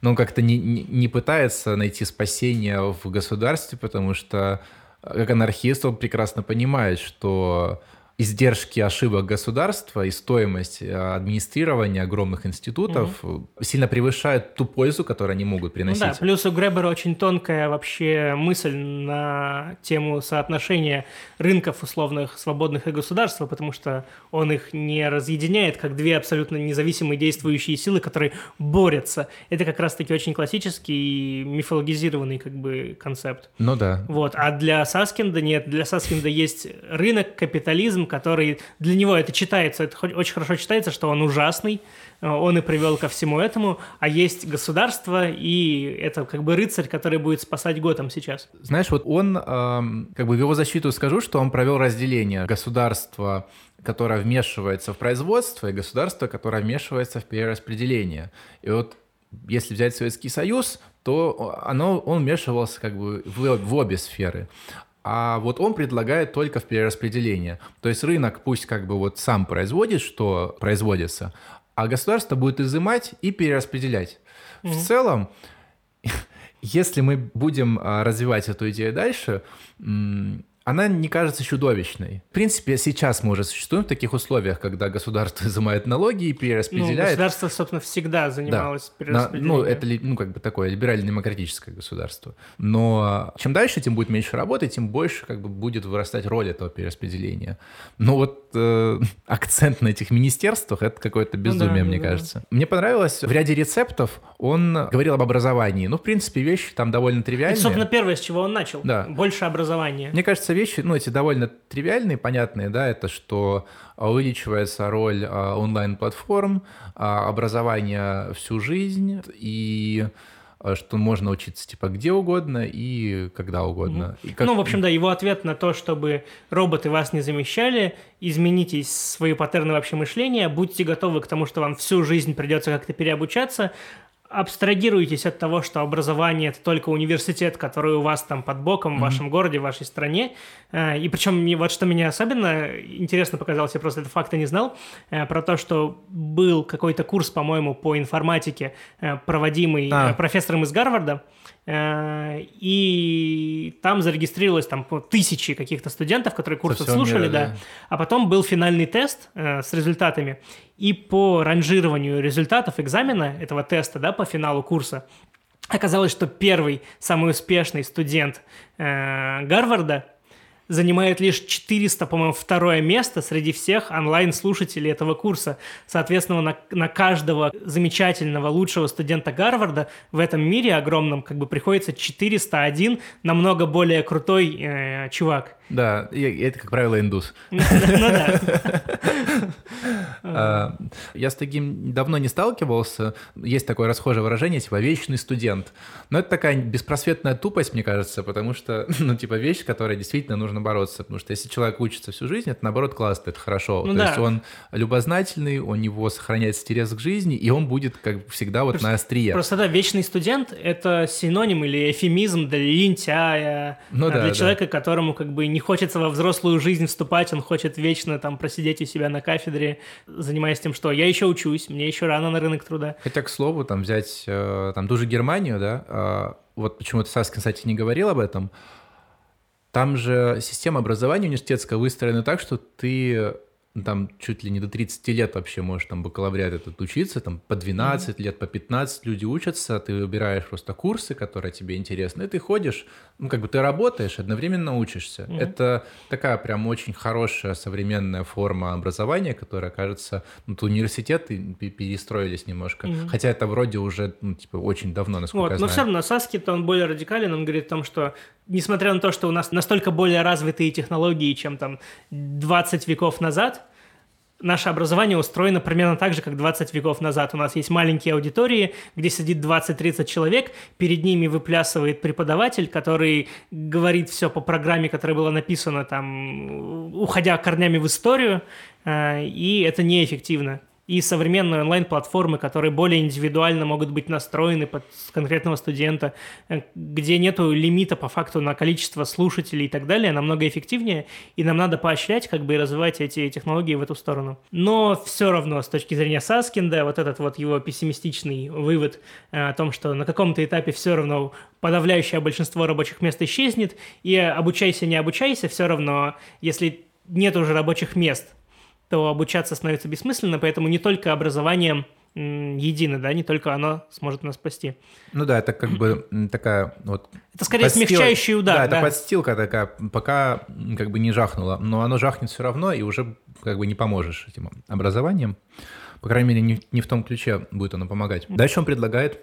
он как-то не, не, не пытается найти спасение в государстве, потому что как анархист он прекрасно понимает, что издержки ошибок государства и стоимость э, администрирования огромных институтов угу. сильно превышают ту пользу, которую они могут приносить. Ну да, плюс у Гребера очень тонкая вообще мысль на тему соотношения рынков условных свободных и государства, потому что он их не разъединяет как две абсолютно независимые действующие силы, которые борются. Это как раз-таки очень классический мифологизированный как бы концепт. Ну да. Вот. А для Саскинда нет. Для Саскинда есть рынок, капитализм, который для него это читается, это очень хорошо читается, что он ужасный, э, он и привел ко всему этому, а есть государство, и это как бы рыцарь, который будет спасать Готэм сейчас. Знаешь, вот он, эм, как бы в его защиту скажу, что он провел разделение государства, которое вмешивается в производство, и государство, которое вмешивается в перераспределение. И вот если взять Советский Союз, то оно, он вмешивался как бы в, в обе сферы а вот он предлагает только в перераспределение. То есть рынок пусть как бы вот сам производит, что производится, а государство будет изымать и перераспределять. Mm-hmm. В целом, если мы будем а, развивать эту идею дальше, она не кажется чудовищной. В принципе, сейчас мы уже существуем в таких условиях, когда государство изымает налоги и перераспределяет. Ну, государство, собственно, всегда занималось да. перераспределением. ну, это ну, как бы такое либерально-демократическое государство. Но чем дальше, тем будет меньше работы, тем больше как бы будет вырастать роль этого перераспределения. Но вот э, акцент на этих министерствах — это какое-то безумие, ну, да, мне да, кажется. Да. Мне понравилось, в ряде рецептов он говорил об образовании. Ну, в принципе, вещи там довольно тривиальные. Это, собственно, первое, с чего он начал. Да. Больше образования. Мне кажется, вещи, ну, эти довольно тривиальные, понятные, да, это что а, увеличивается роль а, онлайн-платформ, а, образование всю жизнь и что можно учиться типа где угодно и когда угодно. Угу. И как... Ну, в общем, да, его ответ на то, чтобы роботы вас не замещали, измените свои паттерны вообще мышления, будьте готовы к тому, что вам всю жизнь придется как-то переобучаться, абстрагируйтесь от того, что образование – это только университет, который у вас там под боком mm-hmm. в вашем городе, в вашей стране. Э, и причем вот что меня особенно интересно показалось, я просто этот факт и не знал, э, про то, что был какой-то курс, по-моему, по информатике, э, проводимый а. профессором из Гарварда, и там зарегистрировалось там тысячи каких-то студентов, которые курсы слушали, мира, да. да. А потом был финальный тест э, с результатами, и по ранжированию результатов экзамена этого теста, да, по финалу курса, оказалось, что первый самый успешный студент э, Гарварда занимает лишь 400, по-моему, второе место среди всех онлайн-слушателей этого курса. Соответственно, на, на каждого замечательного, лучшего студента Гарварда в этом мире огромном как бы приходится 401 намного более крутой э, чувак. Да, это, как правило, индус. Ну а, я с таким давно не сталкивался. Есть такое расхожее выражение, типа, вечный студент. Но это такая беспросветная тупость, мне кажется, потому что, ну, типа, вещь, которой действительно нужно бороться. Потому что если человек учится всю жизнь, это, наоборот, классно, это хорошо. Ну То есть он любознательный, у него сохраняется интерес к жизни, и он будет, как всегда, вот на острие. Просто, да, вечный студент — это синоним или эфемизм для лентяя, ну для человека, которому, как бы, не хочется во взрослую жизнь вступать, он хочет вечно там просидеть у себя на кафедре, занимаясь тем, что я еще учусь, мне еще рано на рынок труда. Хотя, к слову, там взять э, там ту же Германию, да, а, вот почему-то Саскин, кстати, не говорил об этом, там же система образования университетская выстроена так, что ты там чуть ли не до 30 лет вообще можешь там бакалавриат этот учиться, там по 12 mm-hmm. лет, по 15 люди учатся, ты выбираешь просто курсы, которые тебе интересны, и ты ходишь, ну, как бы ты работаешь, одновременно учишься. Mm-hmm. Это такая прям очень хорошая современная форма образования, которая, кажется, ну, то университеты перестроились немножко, mm-hmm. хотя это вроде уже, ну, типа, очень давно, насколько вот, я знаю. Но все равно Саски-то он более радикален, он говорит о том, что несмотря на то, что у нас настолько более развитые технологии, чем там 20 веков назад, наше образование устроено примерно так же, как 20 веков назад. У нас есть маленькие аудитории, где сидит 20-30 человек, перед ними выплясывает преподаватель, который говорит все по программе, которая была написана там, уходя корнями в историю, э, и это неэффективно и современные онлайн-платформы, которые более индивидуально могут быть настроены под конкретного студента, э, где нету лимита по факту на количество слушателей и так далее, намного эффективнее, и нам надо поощрять как бы и развивать эти технологии в эту сторону. Но все равно с точки зрения Саскинда, вот этот вот его пессимистичный вывод э, о том, что на каком-то этапе все равно подавляющее большинство рабочих мест исчезнет, и обучайся, не обучайся, все равно, если нет уже рабочих мест, то обучаться становится бессмысленно, поэтому не только образованием едины, да, не только оно сможет нас спасти. Ну да, это как бы такая вот... Это скорее подстил... смягчающий удар. Да, да, это подстилка такая, пока как бы не жахнуло, но оно жахнет все равно, и уже как бы не поможешь этим образованием. По крайней мере, не, не в том ключе будет оно помогать. Дальше он предлагает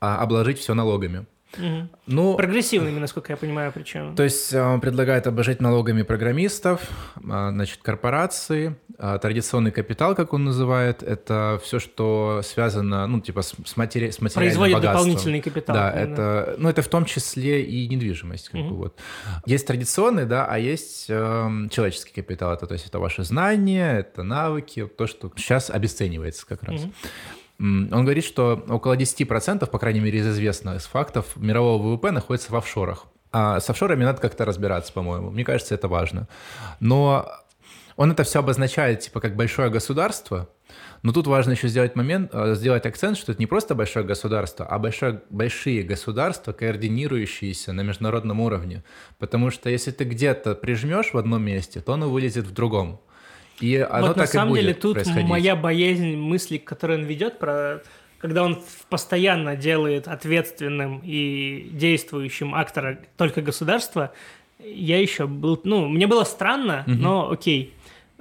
а, обложить все налогами. Угу. Ну, Прогрессивными, насколько я понимаю, причем. То есть э, он предлагает обожать налогами программистов, а, значит, корпорации, а, традиционный капитал, как он называет, это все, что связано, ну, типа, с, матери... с материальным Производит богатством. дополнительный капитал. Да, это, ну, это в том числе и недвижимость, как угу. бы вот. Есть традиционный, да, а есть э, человеческий капитал, это, то есть это ваши знания, это навыки, то, что сейчас обесценивается как раз. Угу. Он говорит, что около 10%, по крайней мере, из известных фактов, мирового ВВП находится в офшорах. А с офшорами надо как-то разбираться, по-моему. Мне кажется, это важно. Но он это все обозначает типа как большое государство, но тут важно еще сделать момент, э, сделать акцент, что это не просто большое государство, а большое, большие государства, координирующиеся на международном уровне. Потому что если ты где-то прижмешь в одном месте, то оно вылезет в другом. И оно вот так на самом деле тут моя боязнь мысли, которые он ведет, про когда он постоянно делает ответственным и действующим актора только государства, я еще был, ну, мне было странно, угу. но окей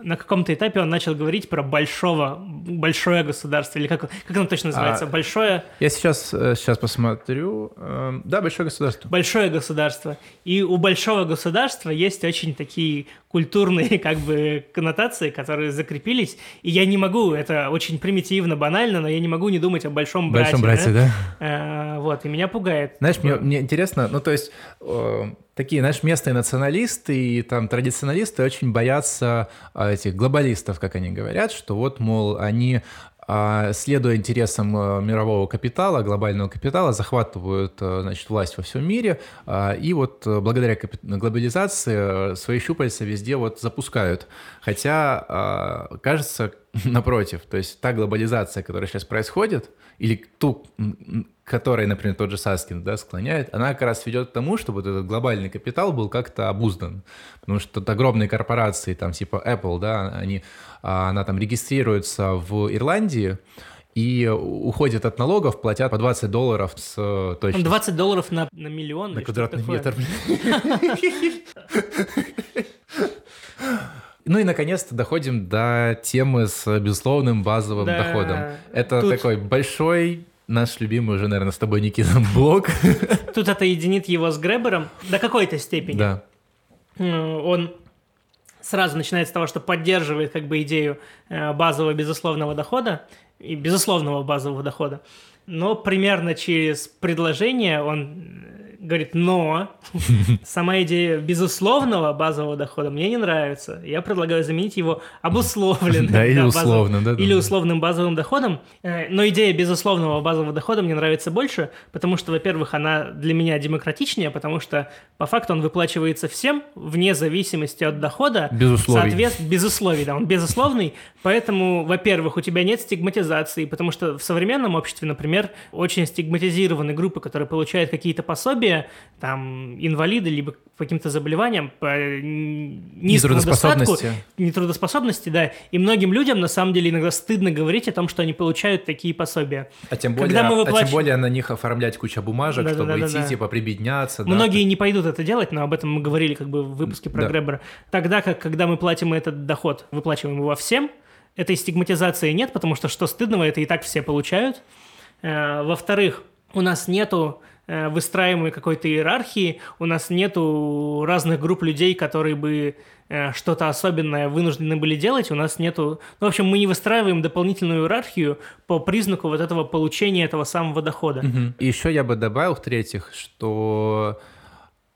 на каком-то этапе он начал говорить про большого, большое государство, или как, как оно точно называется? А, большое... Я сейчас, сейчас э, посмотрю. Эм, да, большое государство. Большое государство. И у большого государства есть очень такие культурные как бы коннотации, которые закрепились, и я не могу, это очень примитивно, банально, но я не могу не думать о большом брате. Большом брате, да? да? А, вот, и меня пугает. Знаешь, мне, мне интересно, ну то есть такие, знаешь, местные националисты и там традиционалисты очень боятся а, этих глобалистов, как они говорят, что вот, мол, они а, следуя интересам э, мирового капитала, глобального капитала, захватывают значит, власть во всем мире, а, и вот благодаря глобализации свои щупальца везде вот запускают. Хотя, кажется, напротив, то есть та глобализация, которая сейчас происходит, или ту, которой, например, тот же Саскин да, склоняет, она как раз ведет к тому, чтобы вот этот глобальный капитал был как-то обуздан. Потому что огромные корпорации, там типа Apple, да, они, а, она там регистрируется в Ирландии, и уходят от налогов, платят по 20 долларов с точностью. 20 долларов на, на миллион? На квадратный метр. Ну и наконец-то доходим до темы с безусловным базовым доходом. Это такой большой наш любимый уже, наверное, с тобой, Никита, блок. Тут это единит его с Гребером до какой-то степени. Да. Он сразу начинает с того, что поддерживает как бы идею э, базового безусловного дохода и безусловного базового дохода. Но примерно через предложение он говорит, но сама идея безусловного базового дохода мне не нравится. Я предлагаю заменить его обусловленным. Да, или условным, да. Или условным базовым доходом. Э, но идея безусловного базового дохода мне нравится больше, потому что, во-первых, она для меня демократичнее, потому что по факту он выплачивается всем, вне зависимости от дохода. Без условий. Соответственно, без условий, да, он безусловный. Поэтому, во-первых, у тебя нет стигматизации, потому что в современном обществе, например, очень стигматизированы группы, которые получают какие-то пособия, там, инвалиды, либо по каким-то заболеваниям, по низкому достатку, нетрудоспособности, да, и многим людям, на самом деле, иногда стыдно говорить о том, что они получают такие пособия. А тем более, Когда мы выплач... а тем более на них оформлять кучу бумажек, да, чтобы да, да, идти, да, типа, прибедняться. Многие да. не пойдут это делать, но об этом мы говорили как бы в выпуске про да. Гребера. Тогда как, когда мы платим этот доход, выплачиваем его всем, этой стигматизации нет, потому что что стыдного, это и так все получают. Э, во-вторых, у нас нету выстраиваемой какой-то иерархии, у нас нету разных групп людей, которые бы э, что-то особенное вынуждены были делать, у нас нету... Ну, в общем, мы не выстраиваем дополнительную иерархию по признаку вот этого получения этого самого дохода. Угу. И еще я бы добавил, в-третьих, что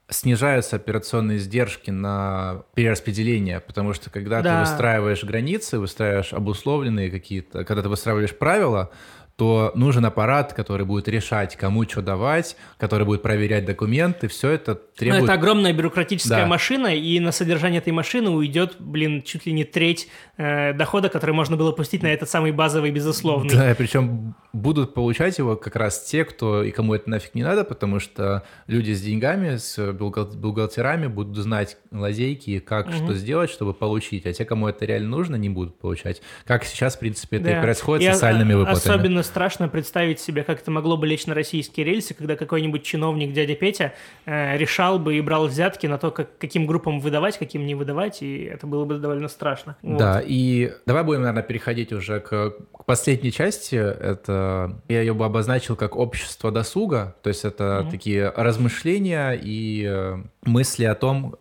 снижаются операционные издержки на перераспределение, потому что когда да. ты выстраиваешь границы, выстраиваешь обусловленные какие-то, когда ты выстраиваешь правила, то нужен аппарат, который будет решать, кому что давать, который будет проверять документы, все это требует... Но это огромная бюрократическая да. машина, и на содержание этой машины уйдет, блин, чуть ли не треть э, дохода, который можно было пустить на этот самый базовый безусловный. Да, причем будут получать его как раз те, кто и кому это нафиг не надо, потому что люди с деньгами, с бухгалтерами будут знать лазейки, как угу. что сделать, чтобы получить, а те, кому это реально нужно, не будут получать. Как сейчас, в принципе, это да. и происходит и социальными выплатами. Особенно страшно представить себе, как это могло бы лечь на российские рельсы, когда какой-нибудь чиновник, дядя Петя, э, решал бы и брал взятки на то, как, каким группам выдавать, каким не выдавать, и это было бы довольно страшно. Да, вот. и давай будем, наверное, переходить уже к, к последней части. Это я ее бы обозначил как общество досуга, то есть это mm-hmm. такие размышления и э, мысли о том,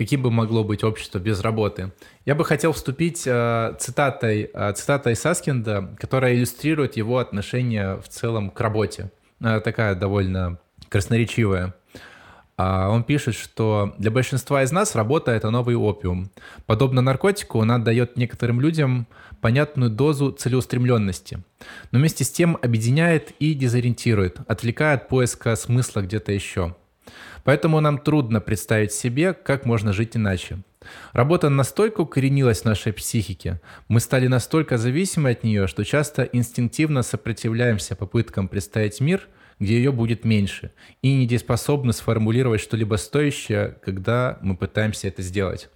каким бы могло быть общество без работы. Я бы хотел вступить э, цитатой, э, цитатой Саскинда, которая иллюстрирует его отношение в целом к работе. Э, такая довольно красноречивая. Э, он пишет, что для большинства из нас работа — это новый опиум. Подобно наркотику, он отдает некоторым людям понятную дозу целеустремленности, но вместе с тем объединяет и дезориентирует, отвлекая от поиска смысла где-то еще. Поэтому нам трудно представить себе, как можно жить иначе. Работа настолько укоренилась в нашей психике, мы стали настолько зависимы от нее, что часто инстинктивно сопротивляемся попыткам представить мир, где ее будет меньше, и недееспособны сформулировать что-либо стоящее, когда мы пытаемся это сделать.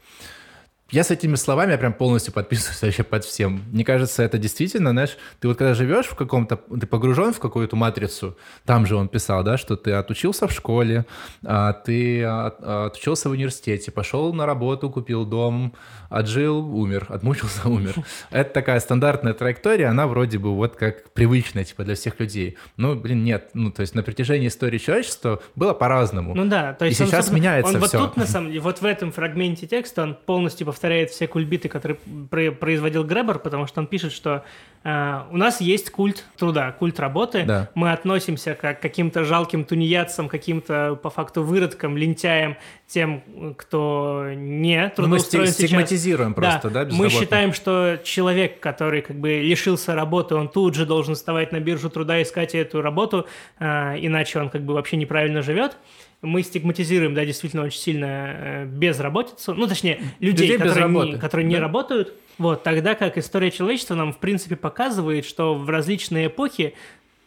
Я с этими словами я прям полностью подписываюсь вообще под всем. Мне кажется, это действительно, знаешь, ты вот когда живешь в каком-то, ты погружен в какую-то матрицу, там же он писал, да, что ты отучился в школе, а, ты отучился в университете, пошел на работу, купил дом, отжил, умер, отмучился, умер. Это такая стандартная траектория, она вроде бы вот как привычная, типа, для всех людей. Ну, блин, нет. Ну, то есть на протяжении истории человечества было по-разному. Ну да, то есть И сейчас он, меняется он все. вот тут, на самом деле, вот в этом фрагменте текста он полностью повторяет все кульбиты, которые производил Гребер, потому что он пишет, что э, у нас есть культ труда, культ работы. Да. Мы относимся как к каким-то жалким тунеядцам, каким-то, по факту, выродкам, лентяям, тем, кто не трудоустроен Мы стигматизируем просто, да, да Мы считаем, что человек, который как бы лишился работы, он тут же должен вставать на биржу труда, искать эту работу, э, иначе он как бы вообще неправильно живет мы стигматизируем, да, действительно очень сильно э, безработицу, ну, точнее, людей, людей которые, не, которые да? не работают, вот, тогда как история человечества нам, в принципе, показывает, что в различные эпохи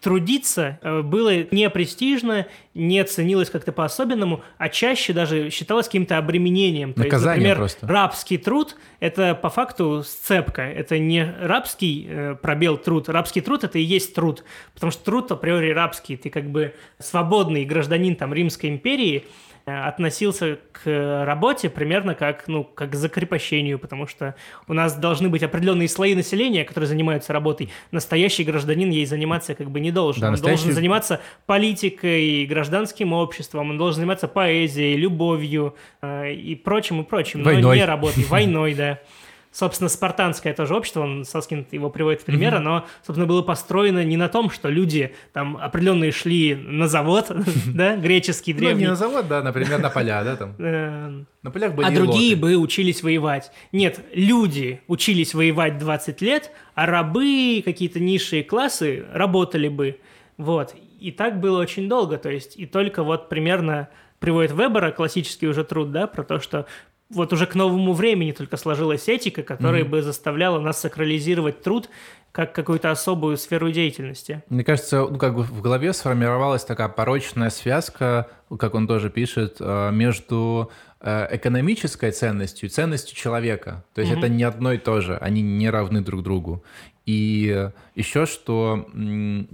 трудиться э, было не престижно, не ценилось как-то по-особенному, а чаще даже считалось каким-то обременением. То Наказание есть, например, просто. рабский труд – это по факту сцепка. Это не рабский э, пробел труд. Рабский труд – это и есть труд. Потому что труд априори рабский. Ты как бы свободный гражданин там Римской империи – относился к работе примерно как, ну, как к закрепощению, потому что у нас должны быть определенные слои населения, которые занимаются работой. Настоящий гражданин ей заниматься как бы не должен. Да, он настоящий... должен заниматься политикой, гражданским обществом, он должен заниматься поэзией, любовью э, и прочим, и прочим, войной. но не работой, войной, да. Собственно, спартанское тоже общество, он, Соскин его приводит в пример, mm-hmm. оно, собственно, было построено не на том, что люди там определенные шли на завод, да, греческий, древний. Ну, не на завод, да, например, на поля, да, там. Э, на полях были А другие бы учились воевать. Нет, люди учились воевать 20 лет, а рабы, какие-то низшие классы работали бы. Вот. И так было очень долго, то есть, и только вот примерно приводит Вебера, классический уже труд, да, про то, что вот уже к новому времени только сложилась этика, которая mm-hmm. бы заставляла нас сакрализировать труд как какую-то особую сферу деятельности. Мне кажется, ну, как бы в голове сформировалась такая порочная связка, как он тоже пишет, э, между э, экономической ценностью и ценностью человека. То есть mm-hmm. это не одно и то же, они не равны друг другу. И еще что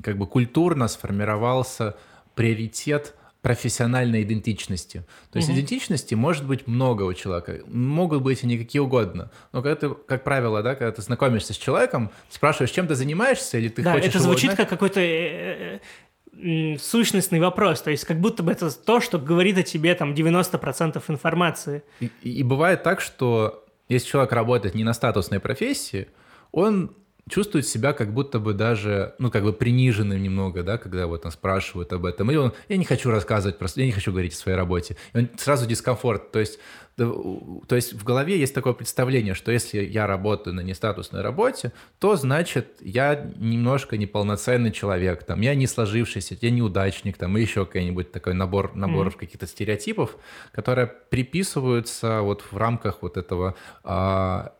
как бы культурно сформировался приоритет – профессиональной идентичности. То есть угу. идентичности может быть много у человека, могут быть и никакие угодно. Но когда ты, как правило, да, когда ты знакомишься с человеком, спрашиваешь, чем ты занимаешься, или ты да, хочешь это звучит узнать? как какой-то э, э, сущностный вопрос, то есть как будто бы это то, что говорит о тебе там 90% информации. И, и бывает так, что если человек работает не на статусной профессии, он чувствует себя как будто бы даже, ну, как бы приниженным немного, да, когда вот он спрашивают об этом. Или он, я не хочу рассказывать, просто я не хочу говорить о своей работе. И он сразу дискомфорт. То есть, то есть в голове есть такое представление, что если я работаю на нестатусной работе, то значит я немножко неполноценный человек, там, я не сложившийся, я неудачник, там, и еще какой-нибудь такой набор, набор mm-hmm. каких-то стереотипов, которые приписываются вот в рамках вот этого а,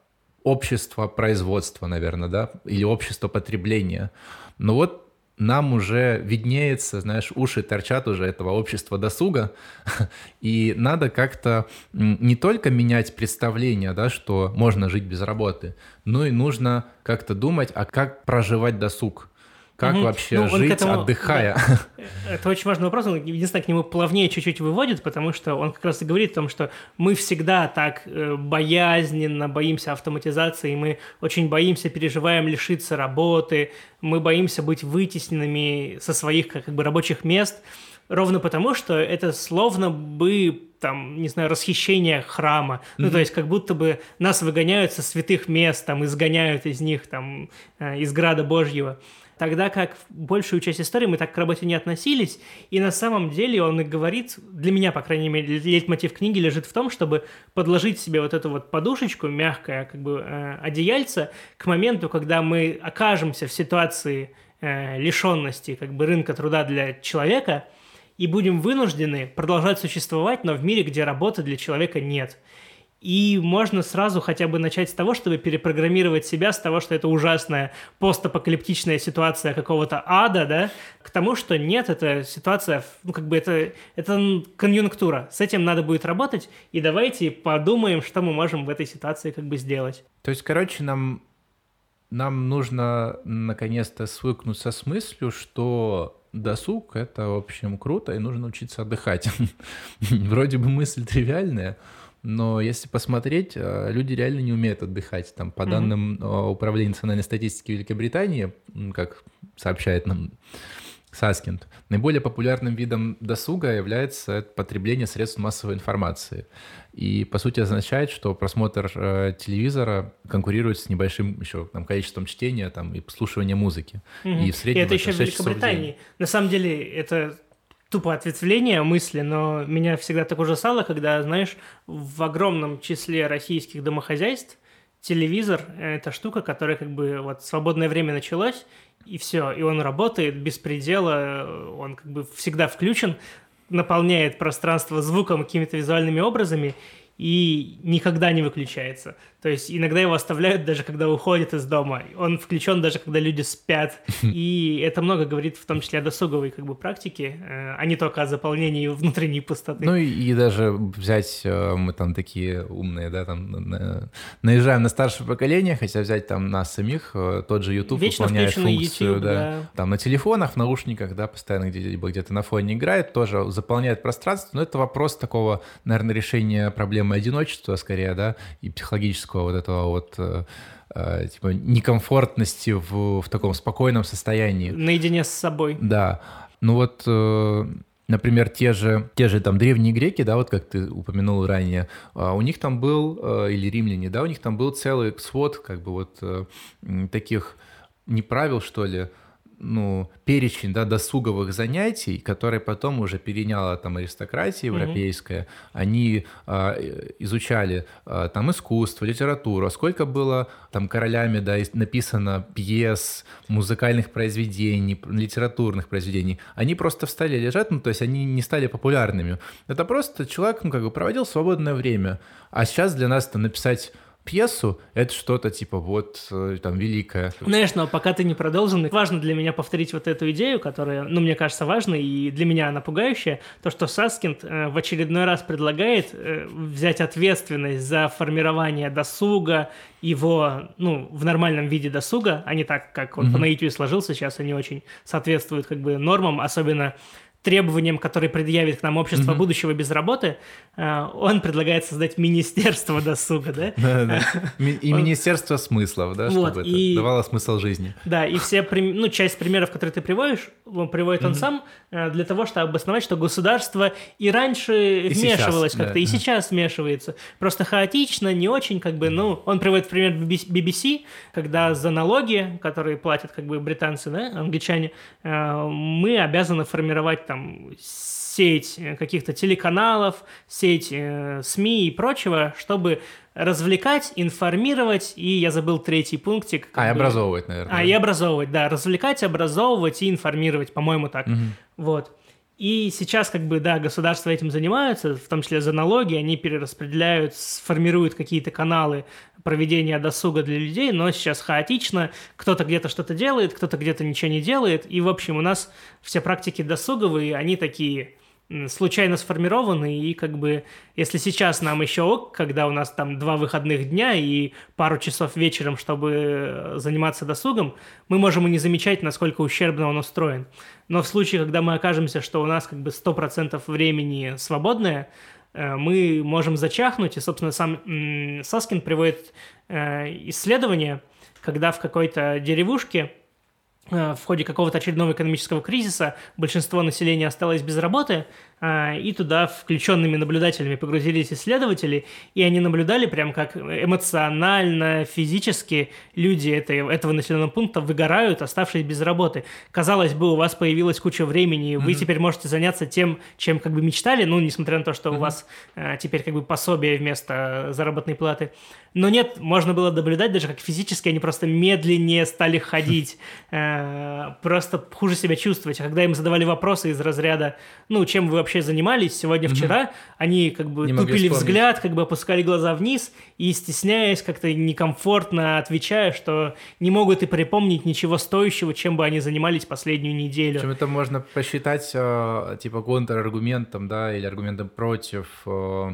общество производства, наверное, да, или общество потребления. Но вот нам уже виднеется, знаешь, уши торчат уже этого общества досуга, и надо как-то не только менять представление, да, что можно жить без работы, но и нужно как-то думать, а как проживать досуг, как угу. вообще ну, жить, этому, отдыхая? Да, это очень важный вопрос. Он, единственное, к нему плавнее чуть-чуть выводит, потому что он как раз и говорит о том, что мы всегда так э, боязненно боимся автоматизации, мы очень боимся, переживаем лишиться работы, мы боимся быть вытесненными со своих как бы рабочих мест, ровно потому, что это словно бы там, не знаю, расхищение храма. Mm-hmm. Ну, то есть, как будто бы нас выгоняют со святых мест, там, изгоняют из них, там, э, из града Божьего тогда как большую часть истории мы так к работе не относились, и на самом деле он и говорит, для меня, по крайней мере, лейтмотив книги лежит в том, чтобы подложить себе вот эту вот подушечку, мягкое как бы э, одеяльце, к моменту, когда мы окажемся в ситуации э, лишенности как бы рынка труда для человека, и будем вынуждены продолжать существовать, но в мире, где работы для человека нет – и можно сразу хотя бы начать с того, чтобы перепрограммировать себя с того, что это ужасная постапокалиптичная ситуация какого-то ада, да, к тому, что нет, это ситуация, ну, как бы это, это конъюнктура. С этим надо будет работать, и давайте подумаем, что мы можем в этой ситуации как бы сделать. То есть, короче, нам, нам нужно наконец-то свыкнуться с мыслью, что досуг — это, в общем, круто, и нужно учиться отдыхать. Вроде бы мысль тривиальная, но если посмотреть, э, люди реально не умеют отдыхать. Там, по mm-hmm. данным э, Управления национальной статистики Великобритании, как сообщает нам Саскинд, наиболее популярным видом досуга является потребление средств массовой информации. И, по сути, означает, что просмотр э, телевизора конкурирует с небольшим еще там, количеством чтения там, и послушивания музыки. Mm-hmm. И в среднем... И это еще в Великобритании. На самом деле, это тупо ответвление мысли, но меня всегда так ужасало, когда, знаешь, в огромном числе российских домохозяйств телевизор – это штука, которая как бы вот свободное время началось, и все, и он работает без предела, он как бы всегда включен, наполняет пространство звуком, какими-то визуальными образами, и никогда не выключается. То есть иногда его оставляют даже когда уходят из дома. Он включен даже когда люди спят. И это много говорит в том числе о досуговой как бы практике, э, а не только о заполнении внутренней пустоты. Ну и, и даже взять, э, мы там такие умные, да, там на, наезжаем на старшее поколение, хотя взять там нас самих, э, тот же YouTube Вечно выполняет функцию, YouTube, да, да. Там на телефонах, в наушниках, да, постоянно где-либо где-то на фоне играет, тоже заполняет пространство, но это вопрос такого, наверное, решения проблемы одиночества скорее, да, и психологического вот этого вот э, э, типа некомфортности в, в таком спокойном состоянии. Наедине с собой. Да. Ну вот, э, например, те же, те же там древние греки, да, вот как ты упомянул ранее, у них там был, или римляне, да, у них там был целый свод как бы вот таких не правил, что ли, ну, перечень да, досуговых занятий, которые потом уже переняла там аристократия европейская, mm-hmm. они э, изучали э, там искусство, литературу, сколько было там королями да, написано пьес, музыкальных произведений, литературных произведений, они просто встали лежать, ну, то есть они не стали популярными. Это просто человек, ну, как бы проводил свободное время, а сейчас для нас это написать пьесу, это что-то типа вот э, там великое. Знаешь, но пока ты не продолжен, важно для меня повторить вот эту идею, которая, ну, мне кажется, важной, и для меня она пугающая, то, что Саскинд э, в очередной раз предлагает э, взять ответственность за формирование досуга, его, ну, в нормальном виде досуга, а не так, как он mm-hmm. по наитию сложился, сейчас они очень соответствуют как бы нормам, особенно требованиям, которые предъявит к нам общество mm-hmm. будущего без работы, э, он предлагает создать министерство досуга, да? И министерство смыслов, да, чтобы это давало смысл жизни. Да, и все, ну, часть примеров, которые ты приводишь, приводит он сам э, для того, чтобы обосновать, что государство и раньше вмешивалось как-то, и сейчас вмешивается. Просто хаотично, не очень, как бы, ну, он приводит пример BBC, когда за налоги, которые платят, как бы, британцы, да, англичане, э, мы обязаны формировать там сеть э, каких-то телеканалов, сеть э, СМИ и прочего, чтобы развлекать, информировать, и я забыл третий пунктик. А, и образовывать, наверное. А, и образовывать, да. Развлекать, образовывать и информировать, по-моему, так. Угу. Вот. И сейчас, как бы, да, государства этим занимаются, в том числе за налоги, они перераспределяют, сформируют какие-то каналы проведения досуга для людей, но сейчас хаотично, кто-то где-то что-то делает, кто-то где-то ничего не делает, и, в общем, у нас все практики досуговые, они такие случайно сформированы, и как бы, если сейчас нам еще ок, когда у нас там два выходных дня и пару часов вечером, чтобы э, заниматься досугом, мы можем и не замечать, насколько ущербно он устроен. Но в случае, когда мы окажемся, что у нас как бы 100% времени свободное, мы можем зачахнуть, и, собственно, сам Соскин приводит э, исследование, когда в какой-то деревушке в ходе какого-то очередного экономического кризиса большинство населения осталось без работы, и туда включенными наблюдателями погрузились исследователи, и они наблюдали прям как эмоционально, физически люди этой, этого населенного пункта выгорают, оставшись без работы. Казалось бы, у вас появилась куча времени, вы mm-hmm. теперь можете заняться тем, чем как бы мечтали, ну, несмотря на то, что mm-hmm. у вас а, теперь как бы пособие вместо заработной платы. Но нет, можно было наблюдать даже, как физически они просто медленнее стали ходить, э, просто хуже себя чувствовать. А когда им задавали вопросы из разряда, ну, чем вы вообще занимались сегодня-вчера, они как бы не тупили взгляд, как бы опускали глаза вниз и, стесняясь, как-то некомфортно отвечая, что не могут и припомнить ничего стоящего, чем бы они занимались последнюю неделю. Причем это можно посчитать, э, типа, контраргументом, да, или аргументом против э,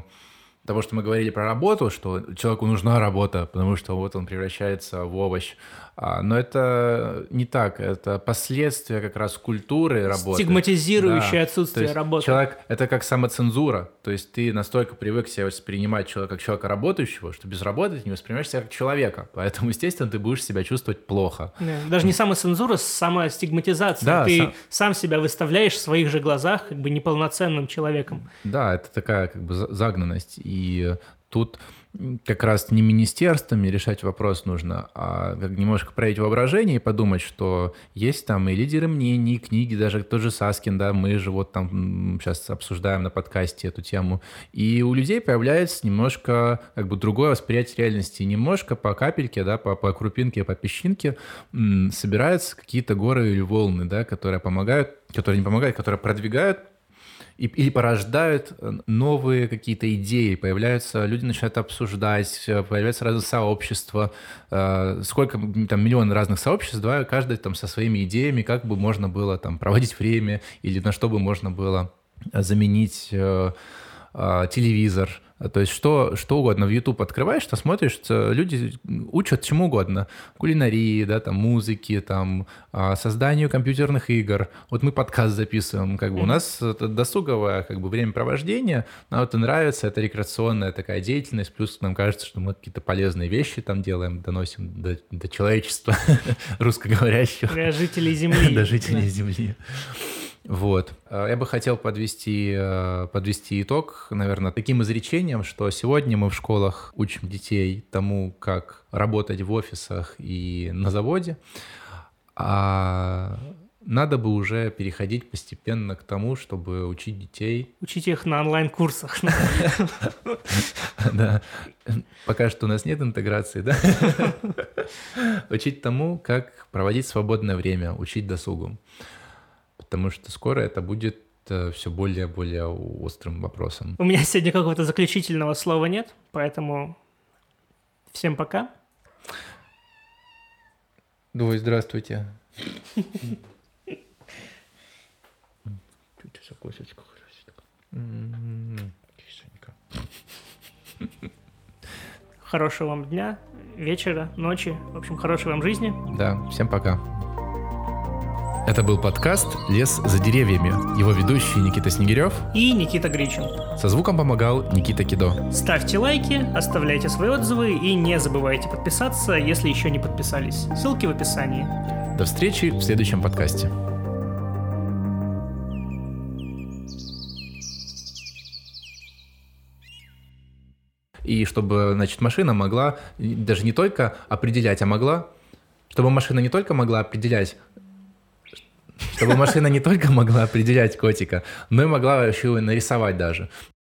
того, что мы говорили про работу, что человеку нужна работа, потому что вот он превращается в овощ. А, но это не так, это последствия как раз культуры работы. Стигматизирующее да. отсутствие работы. Человек — это как самоцензура, то есть ты настолько привык себя воспринимать человека как человека работающего, что без работы ты не воспринимаешь себя как человека, поэтому, естественно, ты будешь себя чувствовать плохо. Да. Даже не самоцензура, самостигматизация. Да, ты сам... сам себя выставляешь в своих же глазах как бы неполноценным человеком. Да, это такая как бы загнанность, и тут как раз не министерствами решать вопрос нужно, а немножко проявить воображение и подумать, что есть там и лидеры мнений, и книги, даже тот же Саскин, да, мы же вот там сейчас обсуждаем на подкасте эту тему, и у людей появляется немножко как бы другое восприятие реальности, немножко по капельке, да, по, по крупинке, по песчинке собираются какие-то горы или волны, да, которые помогают, которые не помогают, которые продвигают и, или порождают э, новые какие-то идеи, появляются, люди начинают обсуждать, э, появляются разные сообщества, э, сколько там миллион разных сообществ, да, каждый там со своими идеями, как бы можно было там проводить время или на что бы можно было заменить телевизор, то есть что, что угодно в YouTube открываешь, что смотришь, люди учат чему угодно. Кулинарии, да, там, музыки, там, а, созданию компьютерных игр. Вот мы подкаст записываем, как бы у нас это досуговое как бы времяпровождение, нам это нравится, это рекреационная такая деятельность, плюс нам кажется, что мы какие-то полезные вещи там делаем, доносим до, до человечества русскоговорящего. Для жителей Земли. До жителей Земли. Вот. А, я бы хотел подвести, э, подвести итог, наверное, таким изречением, что сегодня мы в школах учим детей тому, как работать в офисах и на заводе, а надо бы уже переходить постепенно к тому, чтобы учить детей. Учить их на онлайн-курсах. Да. Пока что у нас нет интеграции, да? Учить тому, как проводить свободное время, учить досугу потому что скоро это будет э, все более и более острым вопросом. У меня сегодня какого-то заключительного слова нет, поэтому всем пока. Ой, здравствуйте. Хорошего вам дня, вечера, ночи, в общем, хорошей вам жизни. Да, всем пока. Это был подкаст «Лес за деревьями». Его ведущий Никита Снегирев и Никита Гричин. Со звуком помогал Никита Кидо. Ставьте лайки, оставляйте свои отзывы и не забывайте подписаться, если еще не подписались. Ссылки в описании. До встречи в следующем подкасте. И чтобы, значит, машина могла даже не только определять, а могла, чтобы машина не только могла определять, чтобы машина не только могла определять котика, но и могла еще и нарисовать даже.